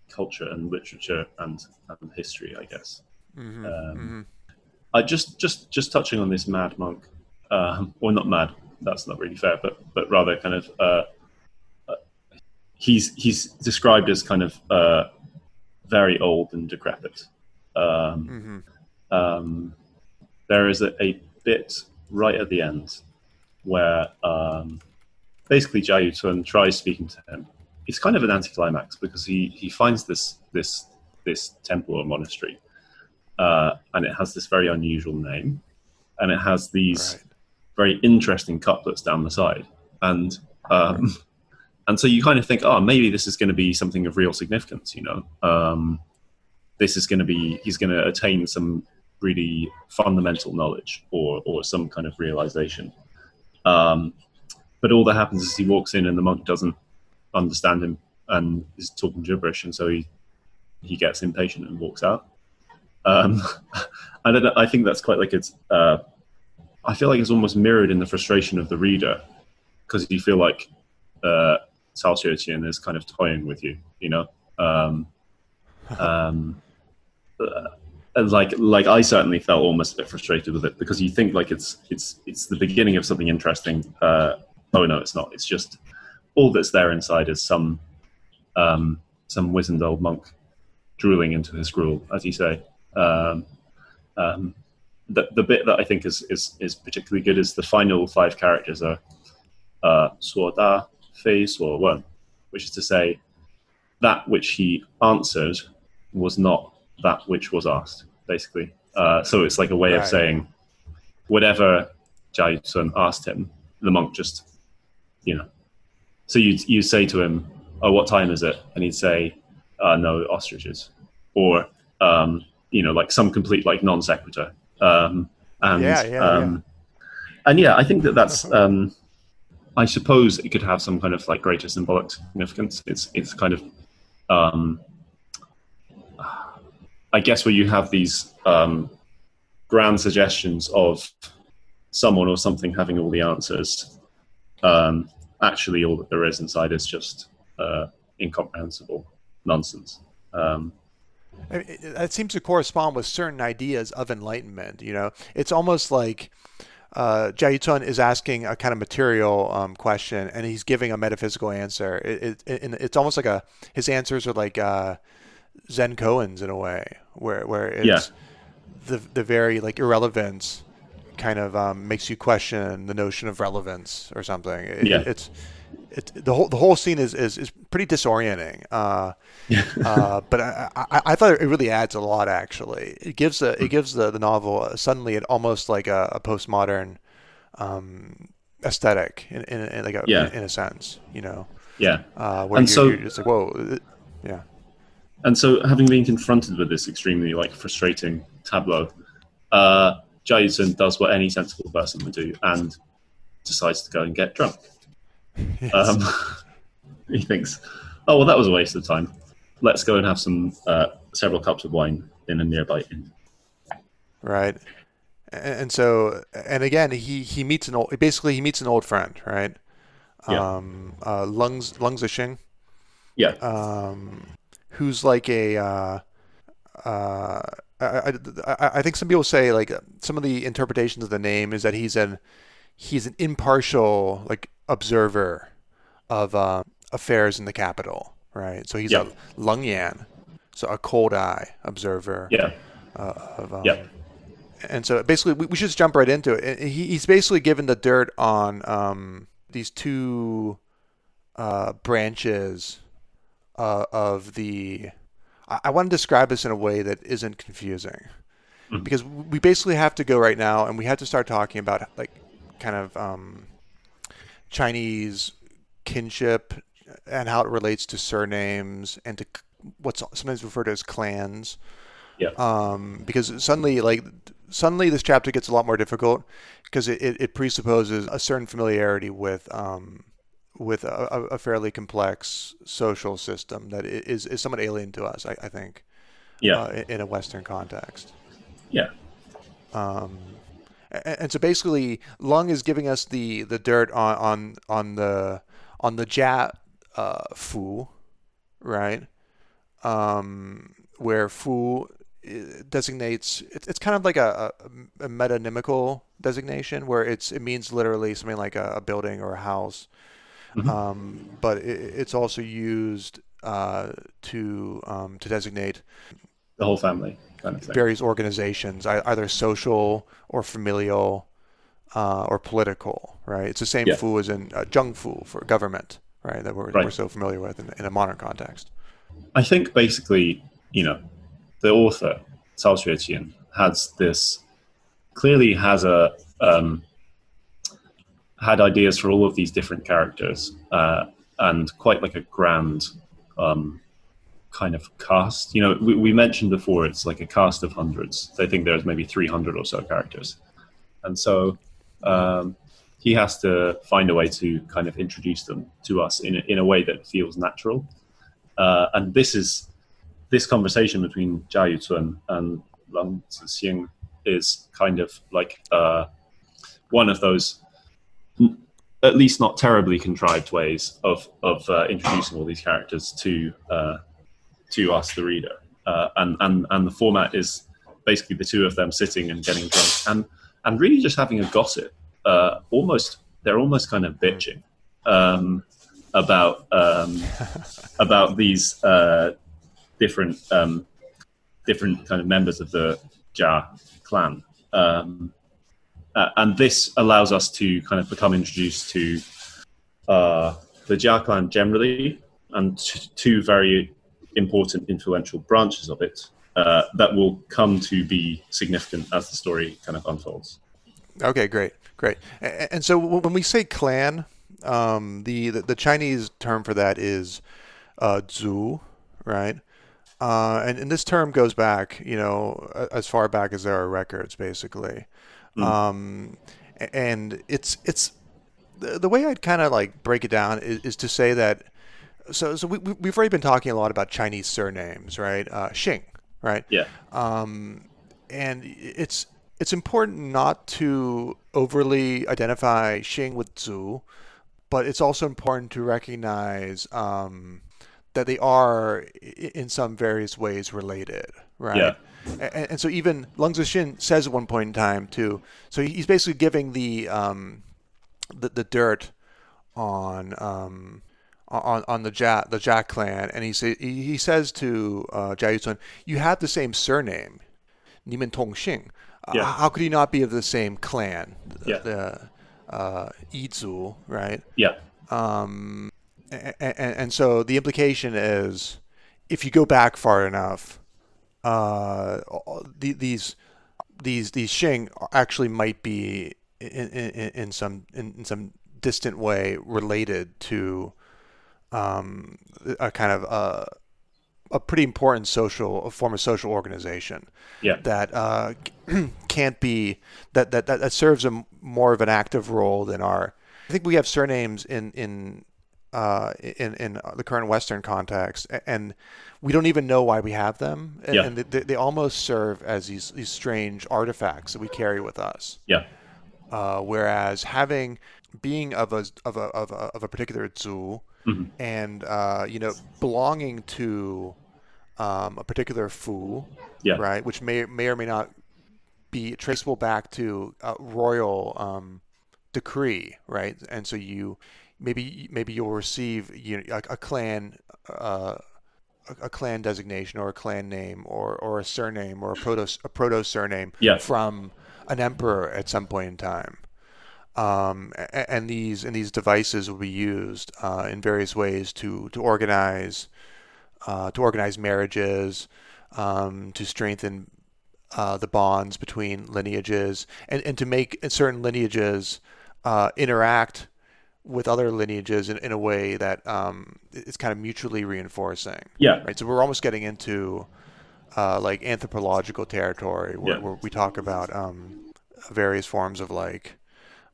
culture and literature and, and history, I guess. Mm-hmm. Um, mm-hmm. I just just just touching on this mad monk um, or not mad. That's not really fair, but but rather kind of uh, uh, he's he's described as kind of uh, very old and decrepit. Um, mm-hmm. um, there is a, a, bit right at the end where um, basically Jia Yucun tries speaking to him. It's kind of an anticlimax because he, he finds this this this temple or monastery, uh, and it has this very unusual name, and it has these right very interesting couplets down the side, and um, and so you kind of think, oh, maybe this is going to be something of real significance. You know, um, this is going to be he's going to attain some really fundamental knowledge or or some kind of realization. Um, but all that happens is he walks in and the monk doesn't understand him and is talking gibberish, and so he he gets impatient and walks out. Um, and I think that's quite like it's uh, I feel like it's almost mirrored in the frustration of the reader because you feel like uh, Xueqin is kind of toying with you, you know. Um, um, uh, like like I certainly felt almost a bit frustrated with it because you think like it's it's it's the beginning of something interesting. Uh, oh no, it's not. It's just all that's there inside is some um, some wizened old monk drooling into his gruel, as you say. Um, um, the, the bit that I think is, is, is particularly good is the final five characters are uh, Da, Fei, Suo Wen, which is to say, that which he answered was not that which was asked, basically. Uh, so it's like a way right. of saying, whatever Jia Yucun asked him, the monk just, you know. So you you say to him, "Oh, what time is it?" And he'd say, uh, "No, ostriches," or um, you know, like some complete like non sequitur. Um, and yeah, yeah, um, yeah. and yeah, I think that that's. Um, I suppose it could have some kind of like greater symbolic significance. It's it's kind of, um, I guess, where you have these um, grand suggestions of someone or something having all the answers. Um, actually, all that there is inside is just uh, incomprehensible nonsense. Um, it, seems to correspond with certain ideas of enlightenment. You know, it's almost like uh, Jia Yucun is asking a kind of material um, question, and he's giving a metaphysical answer. It, it, it, it's almost like a his answers are like uh, Zen koans in a way, where where it's yeah. the the very like irrelevance kind of um, makes you question the notion of relevance or something. Yeah. it's it, the whole the whole scene is is, is pretty disorienting. Uh, uh, but I, I, I, thought it really adds a lot. Actually, it gives a, it gives the, the novel suddenly an almost like a, a postmodern um, aesthetic in, in, in like a, yeah. in, in, a sense. You know. Yeah. Uh, where and you're, so you're like whoa, yeah. And so, having been confronted with this extremely like frustrating tableau, uh, Yucun does what any sensible person would do and decides to go and get drunk. Yes. Um, he thinks, "Oh well, that was a waste of time. Let's go and have some uh, several cups of wine in a nearby inn." Right, and so, and again, he he meets an old. Basically, he meets an old friend, right? Yeah. Um, uh, Lungs Lungs Xing. Yeah. Um, who's like a. Uh, uh, I, I, I think some people say like some of the interpretations of the name is that he's an he's an impartial like observer of uh, affairs in the capital, right? So he's yep. a Lungyan, so a cold eye observer. Yeah. Uh, of, um, yeah. And so basically, we, we, should just jump right into it. He, he's basically given the dirt on um, these two uh, branches uh, of the. I, I want to describe this in a way that isn't confusing, Mhm. because we basically have to go right now, and we have to start talking about like kind of um, Chinese kinship and how it relates to surnames and to what's sometimes referred to as clans. Yeah. Um, because suddenly, like, suddenly this chapter gets a lot more difficult because it, it, it presupposes a certain familiarity with um, with a, a fairly complex social system that is is somewhat alien to us. I, I think. Yeah. Uh, in- a Western context. Yeah. Um, and, so basically, Lung is giving us the, the dirt on, on on the on the Jia uh, Fu, right? Um, where Fu uh, designates it's, it's kind of like a, a, a metonymical designation where it's it means literally something like a, a building or a house, Mhm. um, but it, it's also used uh, to um, to designate The whole family kind of thing. various organizations, either social or familial uh, or political, right? It's the same Yeah. fu as in uh, zheng fu for government, right? That we're, Right. we're so familiar with in, in a modern context. I think basically, you know, the author Cao Xueqin has this clearly has a um, had ideas for all of these different characters uh, and quite like a grand um, kind of cast. You know, we, we mentioned before it's like a cast of hundreds. They think there's maybe 300 or so characters, and so um, he has to find a way to kind of introduce them to us in a, in a way that feels natural. Uh, and this is this conversation between Jia Yucun and Lang Zixing is kind of like uh, one of those, n- at least not terribly contrived ways of of uh, introducing all these characters to uh, to us, the reader. Uh, and and and the format is basically the two of them sitting and getting drunk and and really just having a gossip. Uh, almost they're almost kind of bitching um, about um, about these uh, different um, different kind of members of the Jia clan. Um, and this allows us to kind of become introduced to uh, the Jia clan generally and t- two very important, influential branches of it uh, that will come to be significant as the story kind of unfolds. Okay, great, great. And so when we say clan, um, the, the the Chinese term for that is uh, zu, right? Uh, and, and this term goes back, you know, as far back as there are records, basically. Um, and it's it's the, the way I'd kind of like break it down is, is to say that. So so we, we- we've already been talking a lot about Chinese surnames, right? Uh, Xing, right? Yeah, um, and it's it's important not to overly identify Xing with Zu, but it's also important to recognize um, that they are in some various ways related, right? Yeah. And, and so even Leng Zixing says at one point in time too. So he's basically giving the um, the, the dirt on um, on on the Jia the Jia clan, and he say, he he says to uh, Jia Yucun, "You have the same surname, Nimen Tong Xing. Uh, Yeah. How could he not be of the same clan, the, Yeah. the uh, Yizu, right?" yeah, Um, and, and so the implication is, if you go back far enough, uh, the, these these these Xing actually might be in, in, in some in, in some distant way related to um, a kind of a, a pretty important social a form of social organization yeah, that uh, can't be that, that that serves a more of an active role than our. I think we have surnames in in uh, in in the current Western context, and we don't even know why we have them, and, Yeah. and they, they almost serve as these these strange artifacts that we carry with us. yeah, Uh, whereas having being of a of a of a, of a particular zu Mhm. and uh, you know belonging to um, a particular fu, yeah, right, which may may or may not be traceable back to a royal um, decree, right? And so you maybe maybe you'll receive you know, a, a clan. Uh, a- a clan designation or a clan name or, or a surname or a proto a proto surname Yeah. from an emperor at some point in time. Um, and these and these devices will be used uh, in various ways to to organize uh, to organize marriages, um, to strengthen uh, the bonds between lineages, and, and to make certain lineages uh, interact with other lineages in, in a way that um, is kind of mutually reinforcing. Yeah. Right. So we're almost getting into uh, like anthropological territory where, Yeah. where we talk about um, various forms of like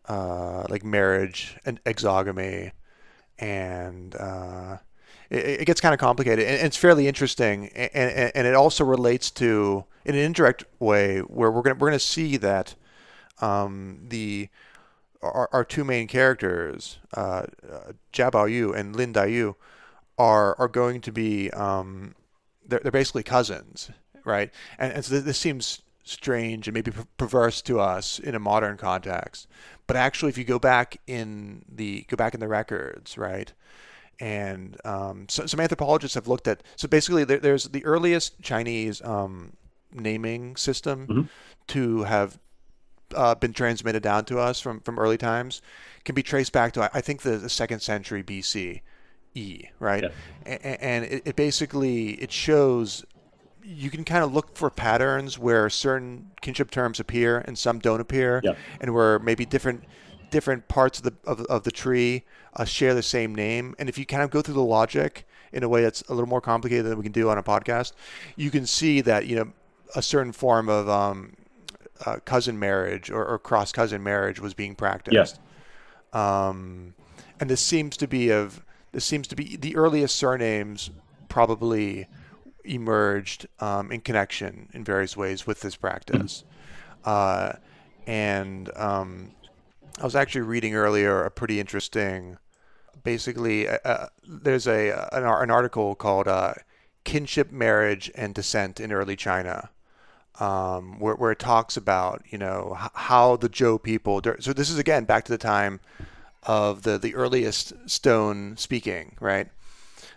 uh, like marriage and exogamy, and uh, it, it gets kind of complicated. And, it's fairly interesting, and, and, and it also relates to in an indirect way where we're gonna we're gonna see that um, the our, our two main characters, uh, uh, Jia Baoyu and Lin Daiyu, are are going to be um, they're, they're basically cousins, right? And, and so this seems strange and maybe perverse to us in a modern context, but actually, if you go back in the go back in the records, right? And um, so, some anthropologists have looked at so basically there, there's the earliest Chinese um, naming system to have uh, been transmitted down to us from, from early times can be traced back to I think the, the second century BC E right Yeah. And it, it basically it shows you can kind of look for patterns where certain kinship terms appear and some don't appear Yeah. and where maybe different different parts of the of, of the tree uh, share the same name and if you kind of go through the logic in a way that's a little more complicated than we can do on a podcast you can see that you know a certain form of um, uh, cousin marriage or, or cross cousin marriage was being practiced. Um, and this seems to be of this seems to be the earliest surnames probably emerged um, in connection in various ways with this practice. Uh, and um, I was actually reading earlier a pretty interesting. Basically, uh, uh, there's a an, an article called uh, "Kinship, Marriage, and Descent in Early China," um, where, where it talks about you know h- how the Zhou people. So this is again back to the time of the the earliest stone speaking, right?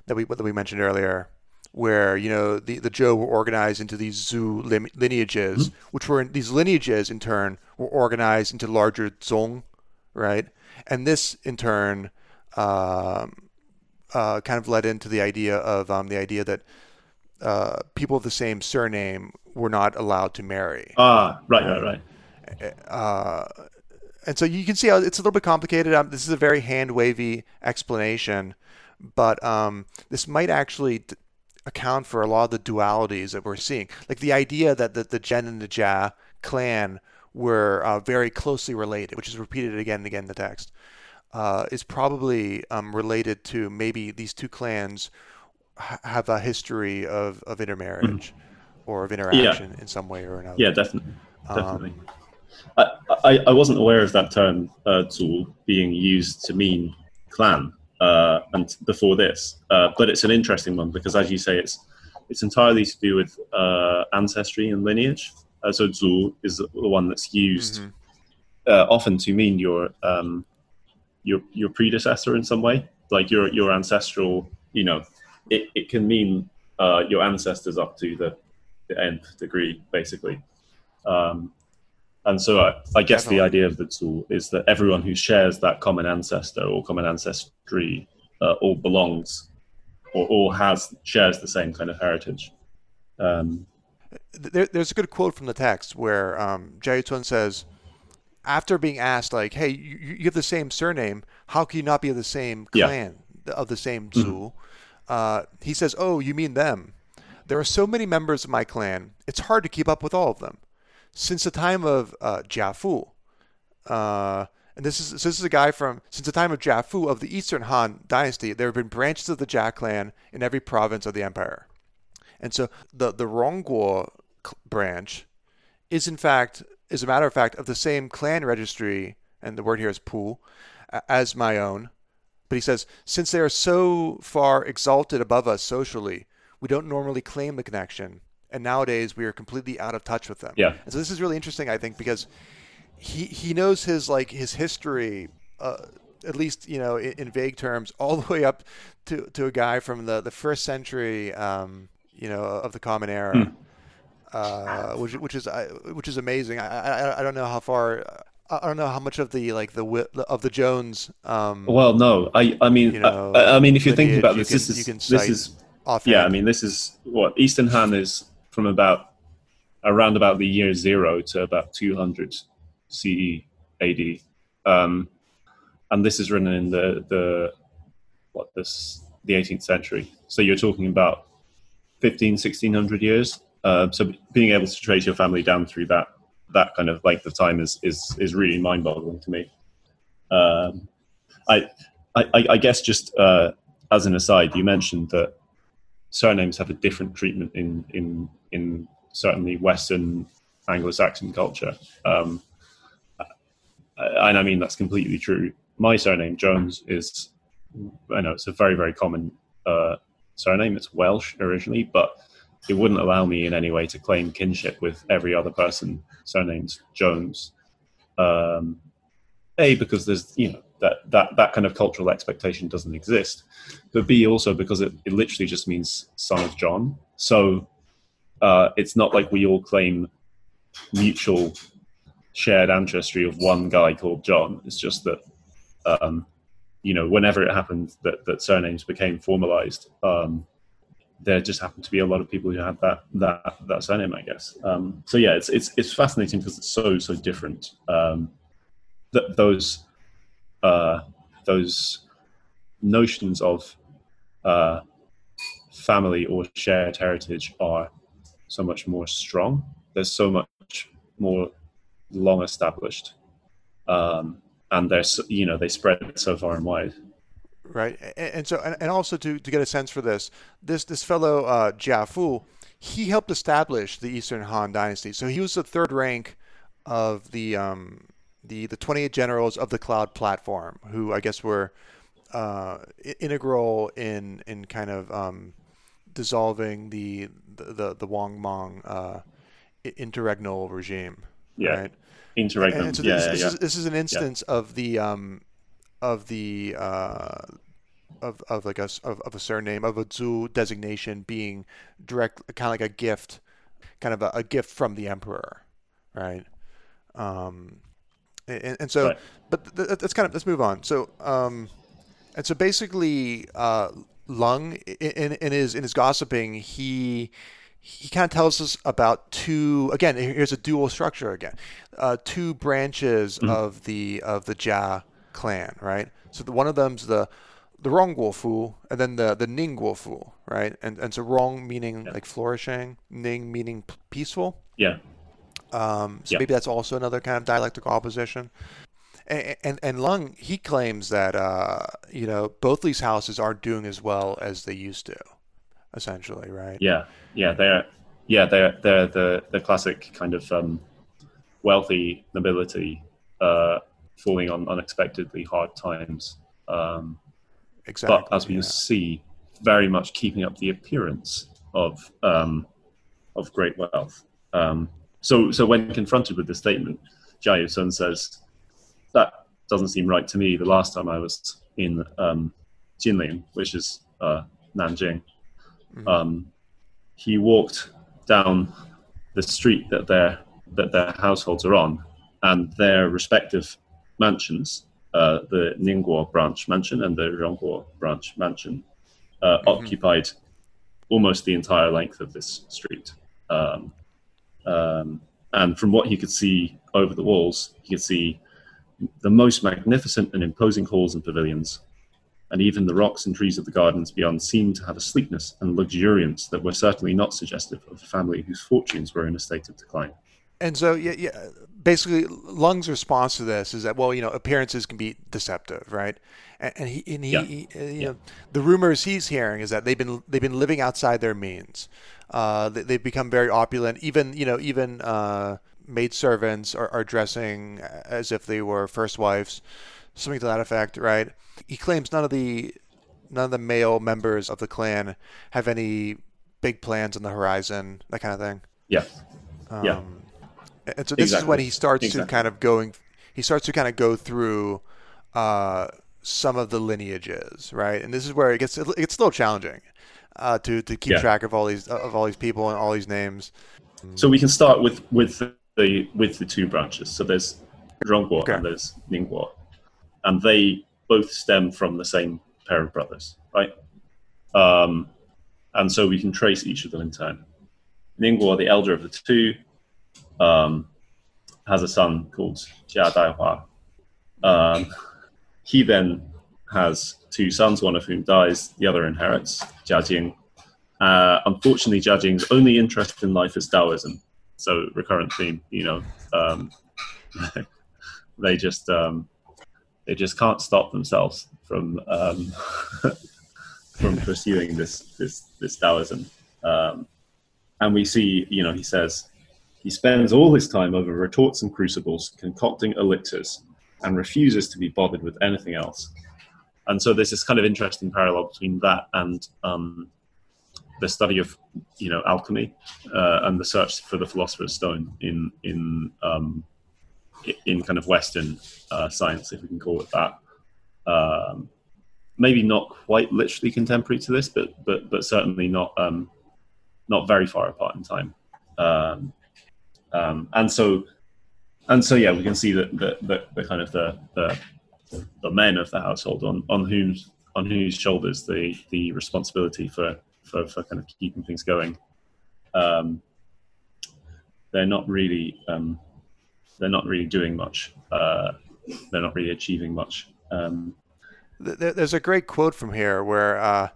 That we that we mentioned earlier, where you know the the Zhou were organized into these Zhu lim- lineages, which were in, these lineages in turn were organized into larger Zong, right? And this in turn. Um, uh, kind of led into the idea of um, the idea that uh, people of the same surname were not allowed to marry. Ah, right, right, right. and so you can see how it's a little bit complicated. Um, this is a very hand wavy explanation, but um, this might actually d- account for a lot of the dualities that we're seeing. Like the idea that the, the Zhen and the Jia clan were uh, very closely related, which is repeated again and again in the text, uh, is probably um, related to maybe these two clans ha- have a history of, of intermarriage or of interaction in some way or another. Yeah, definitely, definitely. I, I, I wasn't aware of that term uh, "zhu" being used to mean clan uh, and before this, uh, but it's an interesting one because, as you say, it's it's entirely to do with uh, ancestry and lineage. Uh, so "zhu" is the one that's used uh, often to mean your um, your your predecessor in some way, like your your ancestral. You know, it, it can mean uh, your ancestors up to the, the nth degree, basically. Um, and so I, I guess Definitely. the idea of the tool is that everyone who shares that common ancestor or common ancestry uh, all belongs or all has shares the same kind of heritage. Um, there, there's a good quote from the text where um, Jia Yucun says, after being asked, like, "Hey, you, you have the same surname. How can you not be of the same Yeah. clan of the same Zu?" Uh, he says, "Oh, you mean them? There are so many members of my clan. It's hard to keep up with all of them. Since the time of uh, Jia Fu. Uh, and this is so this is a guy from since the time of Jia Fu of the Eastern Han Dynasty. There have been branches of the Jia clan in every province of the empire." And so the the Rongguo branch is in fact, as a matter of fact, of the same clan registry, and the word here is pu, as my own. But he says, since they are so far exalted above us socially, we don't normally claim the connection, and nowadays we are completely out of touch with them. Yeah. And so this is really interesting, I think, because he he knows his like his history. Uh, at least you know in, in vague terms, all the way up to, to a guy from the, the first century, um, you know, of the Common Era, uh, which which is which is amazing. I, I I don't know how far. I don't know how much of the like the of the Jones. Um, well, no, I, I mean, You know, I, I mean, if you're thinking about this, can- this you is this is off. Yeah, I mean, this is what Eastern Han is from about around about the year zero to about 200 CE AD, um, and this is written in the the what this the 18th century. So you're talking about 15, 1600 years. Uh, so being able to trace your family down through that that kind of length of time is is is really mind-boggling to me. Um, I, I I guess just uh, as an aside, you mentioned that surnames have a different treatment in in in certainly Western Anglo-Saxon culture, um, and I mean that's completely true. My surname Jones is, I know it's a very very common uh, surname. It's Welsh originally, but it wouldn't allow me in any way to claim kinship with every other person surnamed Jones. Um, a because there's you know that that that kind of cultural expectation doesn't exist, but B also because it, it literally just means son of John. So uh, it's not like we all claim mutual shared ancestry of one guy called John. It's just that um, you know whenever it happened that that surnames became formalized. Um, there just happened to be a lot of people who had that that that surname, I guess. Um, so yeah, it's it's it's fascinating because it's so so different. Um, th- those uh, those notions of uh, family or shared heritage are so much more strong. There's so much more long established, um, and they're you know they spread so far and wide right? And, so, and, also to, to get a sense for this, this this fellow uh, Jia Fu, he helped establish the Eastern Han Dynasty. So he was the third rank of the um, the the 28 generals of the cloud platform, who I guess were uh, integral in in kind of um, dissolving the the the, Wang Mang uh, interregnal regime. Yeah. Right? Interregnum. So yeah, this, yeah, this, yeah. Is, this is an instance of the um, of the uh, of, of like a of, of a surname of a Zhu designation being direct kind of like a gift, kind of a, a gift from the emperor, right? Um, and, and so, right. but th- that's kind of let's move on. So, um, and so basically, uh, Lung in, in his in his gossiping, he he kind of tells us about two again here's a dual structure again uh, two branches mm-hmm. of the of the jia clan right so the, one of them's the the Rongguo Fu and then the the Ningguo Fu, right? And and so Rong meaning yeah. like flourishing, Ning meaning p- peaceful. Yeah. Um, so yeah. maybe that's also another kind of dialectical opposition. And, and, and Lung he claims that uh, you know both these houses aren't doing as well as they used to, essentially, right? Yeah, yeah, they're yeah they're they're the the classic kind of um, wealthy nobility uh, falling on unexpectedly hard times. Um, exactly. But as we yeah. see, very much keeping up the appearance of um, of great wealth. Um, so, so when confronted with the statement, Jia Sun says, "That doesn't seem right to me." The last time I was in um, Jinling, which is uh, Nanjing, mm-hmm. um, he walked down the street that their that their households are on, and their respective mansions, uh, the Ningguo branch mansion and the Rongguo branch mansion, uh, mm-hmm. occupied almost the entire length of this street. Um, um, and from what he could see over the walls, he could see the most magnificent and imposing halls and pavilions. And even the rocks and trees of the gardens beyond seemed to have a sleekness and luxuriance that were certainly not suggestive of a family whose fortunes were in a state of decline. And so, yeah, yeah, basically, Lung's response to this is that, well, you know, appearances can be deceptive, right? And, and he, and he, yeah. he uh, you yeah. know, the rumors he's hearing is that they've been they've been living outside their means. Uh, they, have become very opulent. Even, you know, even uh, maid servants are, are dressing as if they were first wives, something to that effect, right? He claims none of the none of the male members of the clan have any big plans on the horizon, that kind of thing. Yeah. Um, yeah and so this exactly. is when he starts exactly. to kind of going, he starts to kind of go through uh, some of the lineages, right? And this is where it gets it gets a little challenging uh, to to keep yeah. track of all these of all these people and all these names. So we can start with with the with the two branches. So there's Rongguo okay. and there's Ningguo, and they both stem from the same pair of brothers, right? Um, and so we can trace each of them in turn. Ningguo, the elder of the two, um, has a son called Jia Daihua. Um, he then has two sons, one of whom dies, the other inherits, Jia Jing. Uh, unfortunately, Jia Jing's only interest in life is Taoism. So, recurrent theme, you know, um, they just um, they just can't stop themselves from um, from pursuing this this this Taoism. Um, and we see, you know, he says he spends all his time over retorts and crucibles, concocting elixirs, and refuses to be bothered with anything else. And so there's this kind of interesting parallel between that and um, the study of, you know, alchemy uh, and the search for the philosopher's stone in in um, in kind of Western uh, science, if we can call it that. Um, maybe not quite literally contemporary to this, but but but certainly not um, not very far apart in time. Um, um, and so and so yeah, we can see that the, the, the, kind of the, the the men of the household on on whose on whose shoulders the the responsibility for for, for kind of keeping things going. Um, they're not really um, they're not really doing much. Uh, they're not really achieving much. Um, There's a great quote from here where uh,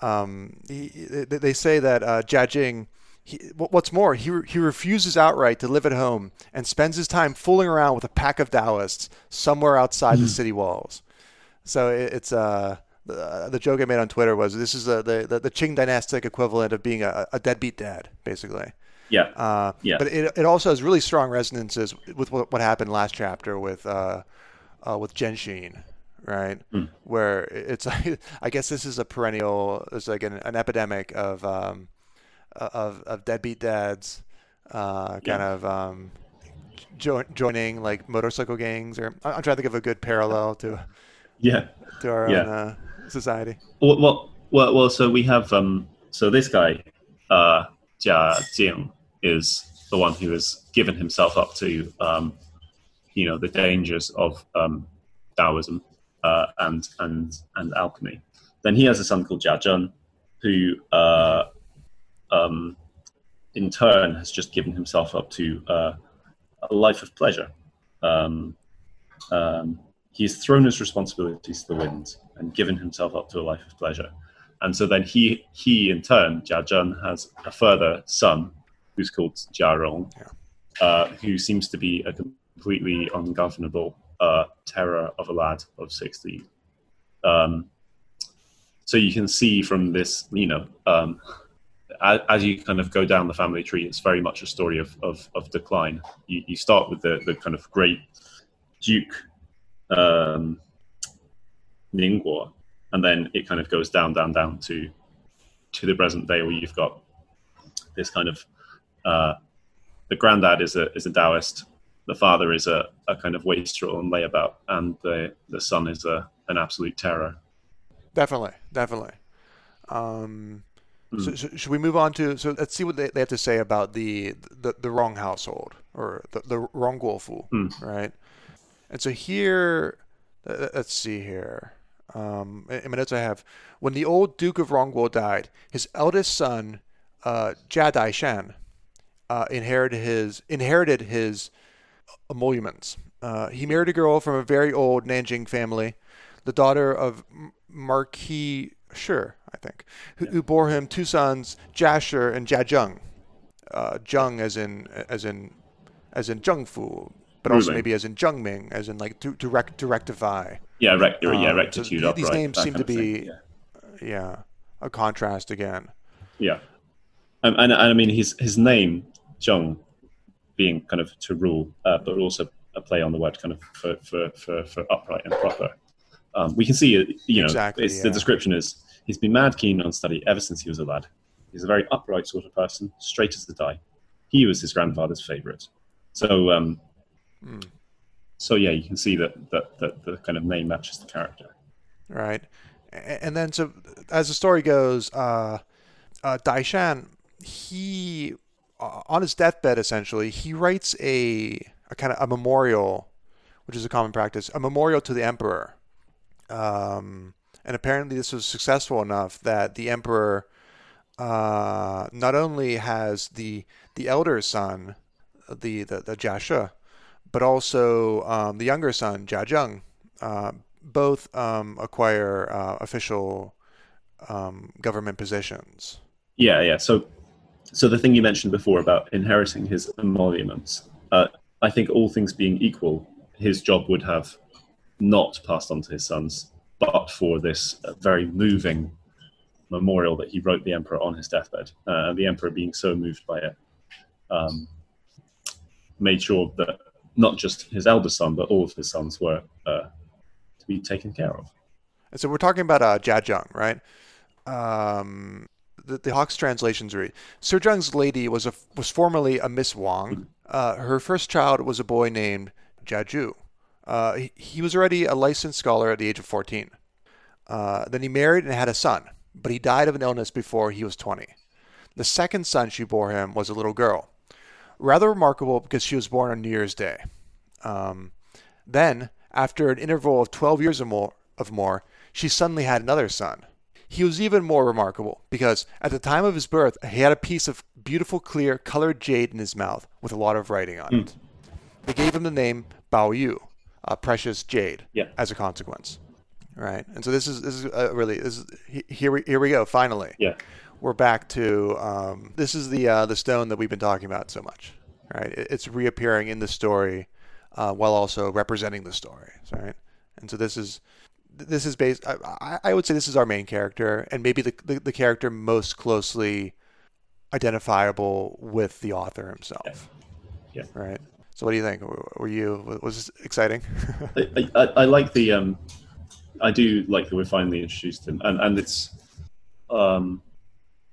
um, he, they say that uh, Jia Jing, he, what's more, he, he refuses outright to live at home and spends his time fooling around with a pack of Taoists somewhere outside mm. the hmm. city walls. So it, it's uh, the, the joke I made on Twitter was this is a, the, the, the Qing dynastic equivalent of being a, a deadbeat dad, basically. Yeah. Uh, yeah. But it, it also has really strong resonances with what, what happened last chapter with uh, uh, with Zhen Shiyin, right? Mm. Where it's I guess this is a perennial, it's like an, an epidemic of um, of of deadbeat dads, uh, kind yeah. of um, jo- joining like motorcycle gangs, or I'm trying to think of a good parallel to yeah to our yeah. own uh, society. Well, well, well, well, so we have um, so this guy, uh, Jia Jing is the one who has given himself up to, um, you know, the dangers of um, Taoism uh, and and and alchemy. Then he has a son called Jia Zhen, who, uh, um, in turn, has just given himself up to uh, a life of pleasure. Um, um, he's thrown his responsibilities to the winds and given himself up to a life of pleasure. And so then he, he in turn, Jia Zhen, has a further son who's called Jia Rong, uh, who seems to be a completely ungovernable uh, terror of a lad of 16. Um, so you can see from this, you know, um, as, as, you kind of go down the family tree, it's very much a story of, of, of decline. You, you, start with the, the kind of great Duke um, Ningguo, and then it kind of goes down, down, down to to the present day where you've got this kind of uh, the granddad is a is a Taoist, the father is a, a kind of wastrel and layabout, and the the son is a an absolute terror. Definitely, definitely. Um, mm. so, so, should we move on to? So let's see what they, they have to say about the the, the Rong household or the the Rong Guofu, mm. right? And so here, let's see here. Um, in minutes I have, when the old Duke of Rongguo died, his eldest son, uh, Jia Daishan, uh, inherited his inherited his emoluments. Uh, he married a girl from a very old Nanjing family, the daughter of Marquis Shi, I think, who, yeah. who, bore him two sons, Jia She and. Uh, Zheng as in as in as in Zhengfu, but also maybe as in Zhengming, as in like to, to, rec- to rectify. Yeah, rec- yeah, um, rectitude. So these names seem to be, yeah. yeah. a contrast again. Yeah, um, and, and I mean his his name Zheng being kind of to rule, uh, but also a play on the word kind of for, for, for, for upright and proper. Um, we can see, uh, you know, exactly, yeah. the description is he's been mad keen on study ever since he was a lad. He's a very upright sort of person, straight as the die. He was his grandfather's favourite. So, um, mm. so yeah, you can see that, that that the kind of name matches the character. Right, and then so as the story goes, uh, uh, Daishan he on his deathbed, essentially, he writes a, a kind of a memorial, which is a common practice, a memorial to the emperor. Um, and apparently, this was successful enough that the emperor uh, not only has the the elder son, the the, the Jia but also um, the younger son Jia Zheng, uh, both um, acquire uh, official um, government positions. Yeah, yeah. So, so the thing you mentioned before about inheriting his emoluments, uh, I think all things being equal, his job would have not passed on to his sons, but for this uh, very moving memorial that he wrote the emperor on his deathbed. Uh, the emperor, being so moved by it, um, made sure that not just his eldest son, but all of his sons were uh, to be taken care of. And so we're talking about uh, Jia Zheng, right? Um, the, the Hawkes translations read: Sir Zheng's lady was a was formerly a Miss Wang. Mm-hmm. Uh, her first child was a boy named Jia Zhu. Uh, he, he, was already a licensed scholar at the age of 14. Uh, then he married and had a son, but he died of an illness before he was 20. The second son she bore him was a little girl. Rather remarkable because she was born on New Year's Day. Um, then, after an interval of 12 years or more, of more, she suddenly had another son. He was even more remarkable because at the time of his birth, he had a piece of beautiful, clear, colored jade in his mouth with a lot of writing on mm. it. They gave him the name Bao Yu, a precious jade, yeah. as a consequence. Right, and so this is this is uh, really this is, here we here we go. Finally, yeah, we're back to um, this is the uh, the stone that we've been talking about so much. Right, it's reappearing in the story uh, while also representing the story. Right, and so this is this is based. I, I would say this is our main character, and maybe the, the, the character most closely identifiable with the author himself. Yeah. yeah. Right. So, what do you think? Were you was this exciting? I, I, I, like the um, I do like that we're finally introduced him, and and it's um,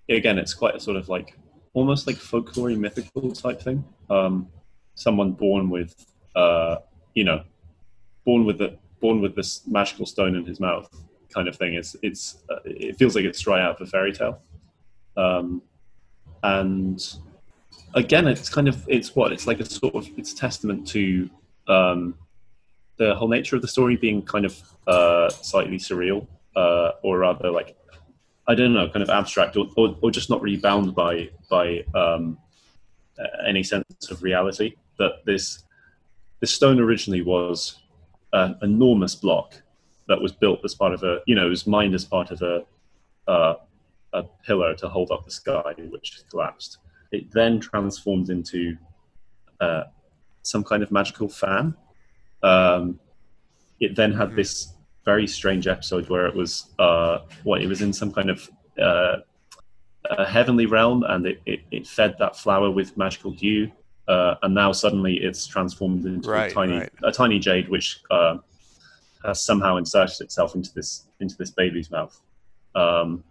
again, it's quite a sort of like almost like folklore mythical type thing. Um, someone born with uh, you know, born with the born with this magical stone in his mouth kind of thing. It's it's uh, it feels like it's dry out of a fairy tale, um, and again, it's kind of it's what it's like a sort of it's testament to um, the whole nature of the story being kind of uh, slightly surreal, uh, or rather like I don't know, kind of abstract, or, or, or just not really bound by by um, any sense of reality. That this this stone originally was an enormous block that was built as part of a, you know, it was mined as part of a, uh, a pillar to hold up the sky, which collapsed. It then transformed into uh, some kind of magical fan. Um, it then had this very strange episode where it was, uh, what, it was in some kind of uh, a heavenly realm and it, it, it, fed that flower with magical dew uh, and now suddenly it's transformed into right, a tiny right. a tiny jade, which uh, has somehow inserted itself into this into this baby's mouth. Um,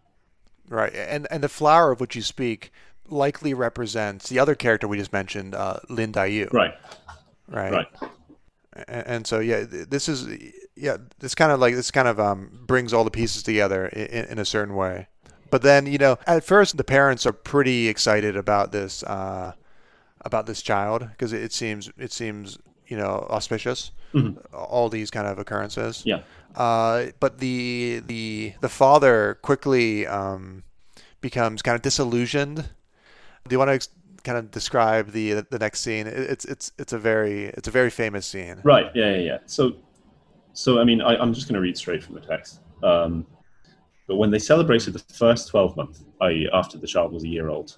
right, and and the flower of which you speak likely represents the other character we just mentioned, uh, Lin Daiyu. Right. Right. Right. And, so yeah, this is yeah, this kind of like this kind of um, brings all the pieces together in, in, a certain way. But then you know, at first the parents are pretty excited about this. Uh, about this child because it seems it seems you know auspicious. Mm-hmm. All these kind of occurrences. Yeah. Uh, but the the the father quickly um, becomes kind of disillusioned. Do you want to kind of describe the the next scene? It's it's it's a very it's a very famous scene. Right. Yeah. Yeah. yeah. So so I mean I, am just going to read straight from the text. Um, but when they celebrated the first 12 month, i.e., after the child was a year old,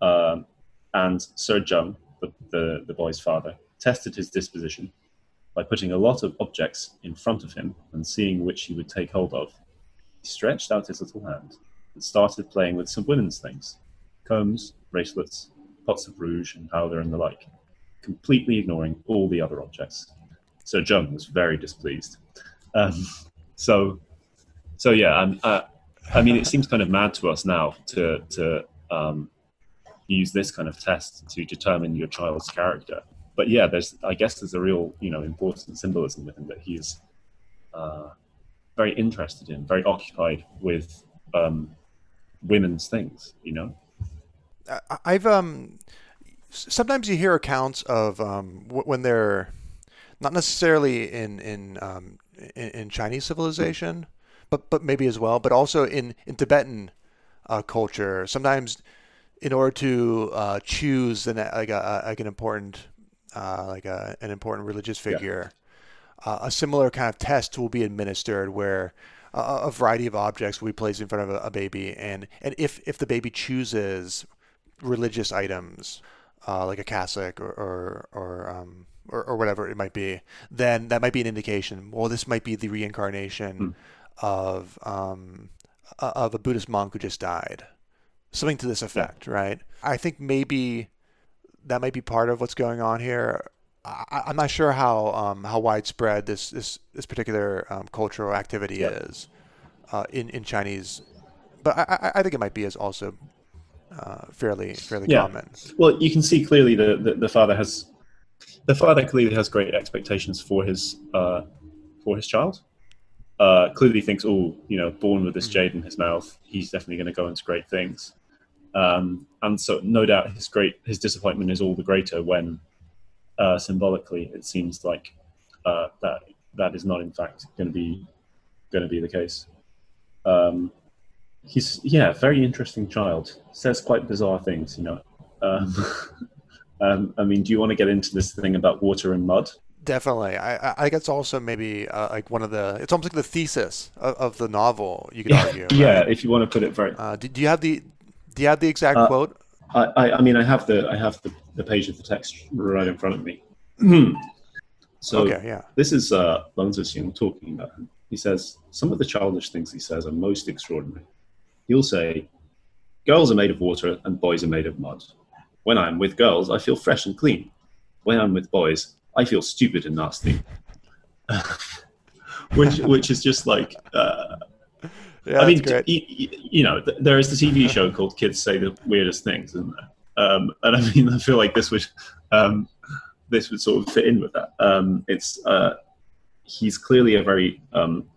um, and Sir Zheng, the, the, the boy's father, tested his disposition by putting a lot of objects in front of him and seeing which he would take hold of. He stretched out his little hand and started playing with some women's things combs, bracelets, pots of rouge and powder, and the like, completely ignoring all the other objects. So Zheng was very displeased. Um, so, so yeah, uh, I mean, it seems kind of mad to us now to to um, use this kind of test to determine your child's character. But yeah, there's I guess there's a real you know important symbolism with him that he is uh, very interested in, very occupied with um, women's things. You know, I've um sometimes you hear accounts of um, when they're not necessarily in in um, in, in Chinese civilization, but but maybe as well, but also in in Tibetan uh, culture, sometimes in order to uh, choose an, like a, like an important uh, like a, an important religious figure, yeah. uh, a similar kind of test will be administered where a variety of objects will be placed in front of a, a, baby, and and if if the baby chooses religious items uh, like a cassock or or or, um, or or, whatever it might be, then that might be an indication. Well, this might be the reincarnation mm. of um, of a Buddhist monk who just died something to this effect, yeah. right? I think maybe that might be part of what's going on here. I, am not sure how um, how widespread this this this particular um, cultural activity yeah. is uh, in in Chinese, but I, I think it might be as also uh, fairly fairly yeah. common. Well, you can see clearly the, the, the father has the father clearly has great expectations for his uh, for his child uh, clearly thinks, oh, you know, born with this mm. jade in his mouth, he's definitely going to go into great things. Um, and so, no doubt, his great his disappointment is all the greater when, uh, symbolically, it seems like uh, that that is not, in fact, going to be going to be the case. Um, he's yeah, very interesting child. Says quite bizarre things, you know. Um, um I mean, do you want to get into this thing about water and mud? Definitely, I, I it's also maybe uh, like one of the. It's almost like the thesis of, of the novel. You could argue. Yeah, if you want to put it very. Uh, do, do, you have the Do you have the exact uh, quote? I, I mean, I have the I have the, the page of the text right in front of me. so okay, yeah. this is uh, Zixing talking about him. He says some of the childish things he says are most extraordinary. He'll say, "Girls are made of water and boys are made of mud. When I'm with girls, I feel fresh and clean. When I'm with boys, I feel stupid and nasty. which which is just like uh, yeah, I mean, you, you, know, there is the TV show called Kids Say the Weirdest Things, isn't there? Um, and I mean, I feel like this would um, this would sort of fit in with that. Um, it's uh, he's clearly a very, um,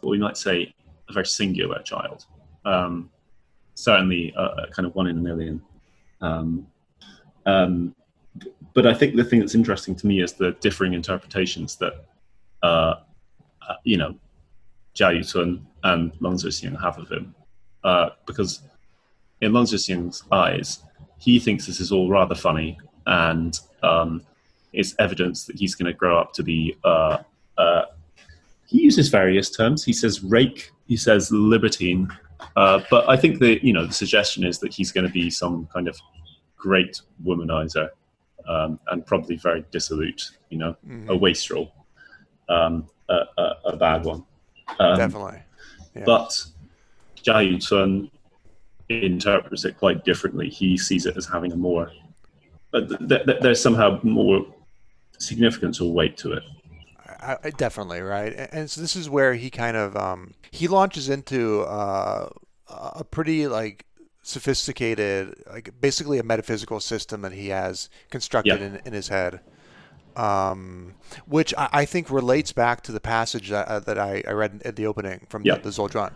what we might say, a very singular child. Um, certainly, uh, kind of one in a million. Um, but I think the thing that's interesting to me is the differing interpretations that, uh, uh you know, Jia Yucun and Leng Zixing have of him. Uh, because in Leng Zixing's eyes, he thinks this is all rather funny and um, it's evidence that he's going to grow up to be. Uh, uh, he uses various terms. He says rake. He says libertine. Uh, but I think the you know the suggestion is that he's going to be some kind of great womanizer um, and probably very dissolute. You know, mm-hmm. a wastrel, um, a, a, a, bad one. Um, Definitely. Yeah. But Jia Yucun interprets it quite differently. He sees it as having a more, th- th- there's somehow more significance or weight to it. I, I, definitely right, and so this is where he kind of um, he launches into uh, a pretty like sophisticated, like basically a metaphysical system that he has constructed yeah. in, in his head, um, which I, I, think relates back to the passage that, uh, that I, I, read at the opening from yeah. the, the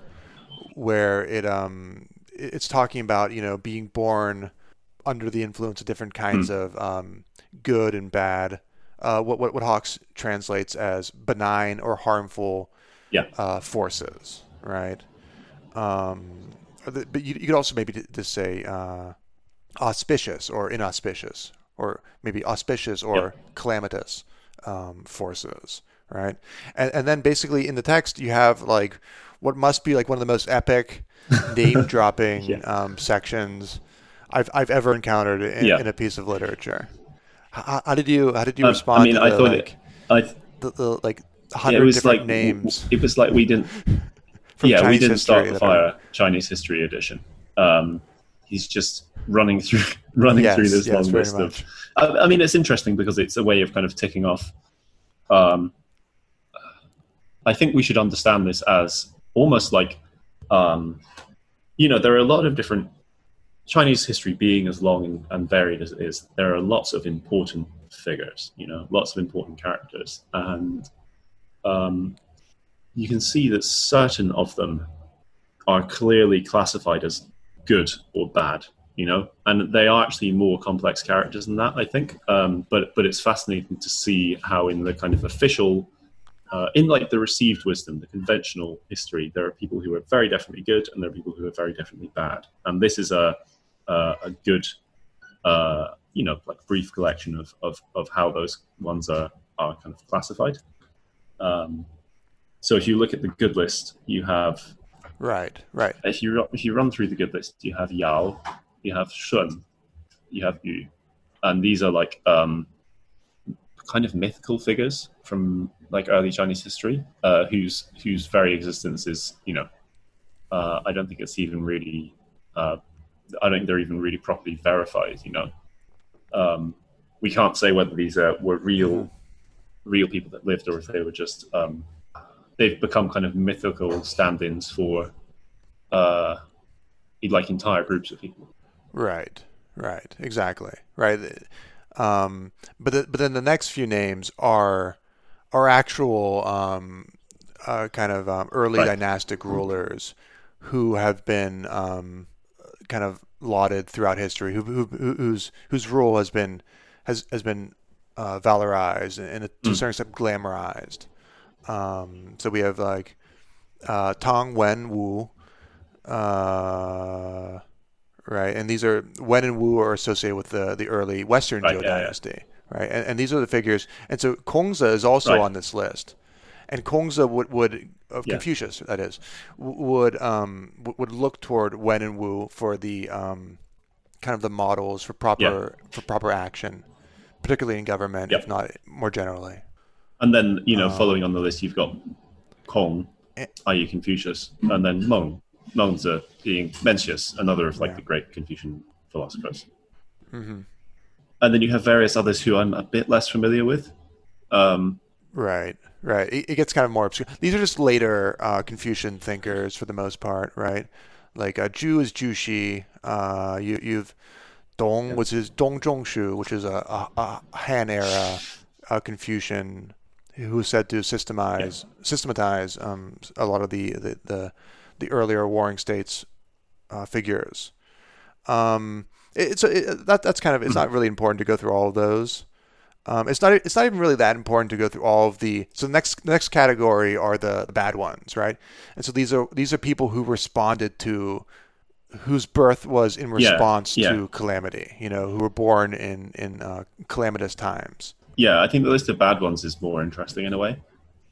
where it um, it's talking about you know being born under the influence of different kinds mm. of um, good and bad. Uh, what, what what Hawkes translates as benign or harmful yeah. uh, forces, right? Um, but you, you could also maybe just say uh, auspicious or inauspicious, or maybe auspicious or yep. calamitous um, forces, right? And, and then basically in the text you have like what must be like one of the most epic name dropping yeah. um, sections I've I've ever encountered in, yeah. in a piece of literature. How, how, did you how did you um, respond? I mean, to the, I thought like, it, I, the, the like hundred yeah, different like, names. It was like we didn't yeah, Chinese we didn't start the fire. Chinese History Edition. Um, he's just running through running yes, through this yes, long list much. of. I, I, mean, it's interesting because it's a way of kind of ticking off. Um, I think we should understand this as almost like, um, you know, there are a lot of different Chinese history being as long and, varied as it is. There are lots of important figures, you know, lots of important characters, and um, you can see that certain of them are clearly classified as good or bad you know and they are actually more complex characters than that i think um, but but it's fascinating to see how in the kind of official uh, in like the received wisdom, the conventional history, there are people who are very definitely good, and there are people who are very definitely bad. And this is a a, a good, uh, you know, like brief collection of, of of how those ones are are kind of classified. Um, so if you look at the good list, you have right, right. If you if you run through the good list, you have Yao, you have Shun, you have Yu, and these are like um, kind of mythical figures from like early Chinese history, uh, whose whose very existence is you know, uh, I don't think it's even really, uh, I don't think they're even really properly verified. You know, um, we can't say whether these are, were real, real people that lived or if they were just um, they've become kind of mythical stand-ins for uh, like entire groups of people. Right. Right. Exactly. Right. Um, but the, but then the next few names are are actual um, uh, kind of um, early right. dynastic rulers who have been um, kind of lauded throughout history, who, who, whose whose rule has been has has been uh, valorized and, and to a mm. certain extent glamorized. Um, so we have like uh, Tang Wen Wu, uh, right? And these are Wen and Wu are associated with the the early Western right, Zhou yeah, dynasty, yeah. right? And, and, these are the figures. And so Kongzi is also right. on this list, and Kongzi would would of yeah. Confucius that is would um would look toward Wen and Wu for the um kind of the models for proper for proper action, particularly in government, yep. if not more generally. And then you know, uh, following on the list, you've got Kong, eh. i.e. Confucius, and then Meng, Mengzi being Mencius, another of like yeah. the great Confucian philosophers. Mm-hmm. And then you have various others who I'm a bit less familiar with. Um, right, right. It, it, gets kind of more obscure. These are just later uh, Confucian thinkers for the most part, right? Like uh, Zhu is Zhu Xi. Uh, you, you've Dong, which is Dong Zhongshu, which is a, a, a Han era uh, Confucian who is said to systemize yeah. systematize um, a lot of the, the, the the earlier Warring States uh, figures. Um, it's it, that that's kind of it's not really important to go through all of those. Um, it's not it's not even really that important to go through all of the so the next the next category are the, the bad ones, right? And so these are these are people who responded to whose birth was in response yeah, yeah. to calamity, you know, who were born in in uh, calamitous times. Yeah, I think the list of bad ones is more interesting in a way.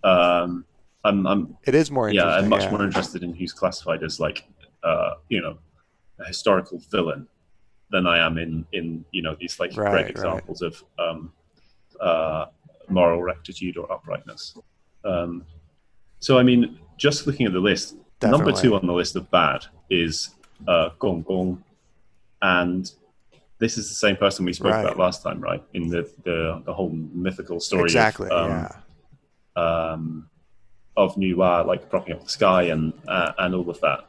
Um, I'm, I'm it is more yeah i'm much yeah. more interested in who's classified as like uh, you know a historical villain than i am in in you know these like right, great examples right. of um, uh, moral rectitude or uprightness um, so i mean just looking at the list Definitely. number two on the list of bad is uh, gong gong and this is the same person we spoke right. about last time right in the the, the whole mythical story exactly of, um, yeah um, of Nuwa, like propping up the sky and uh, and all of that.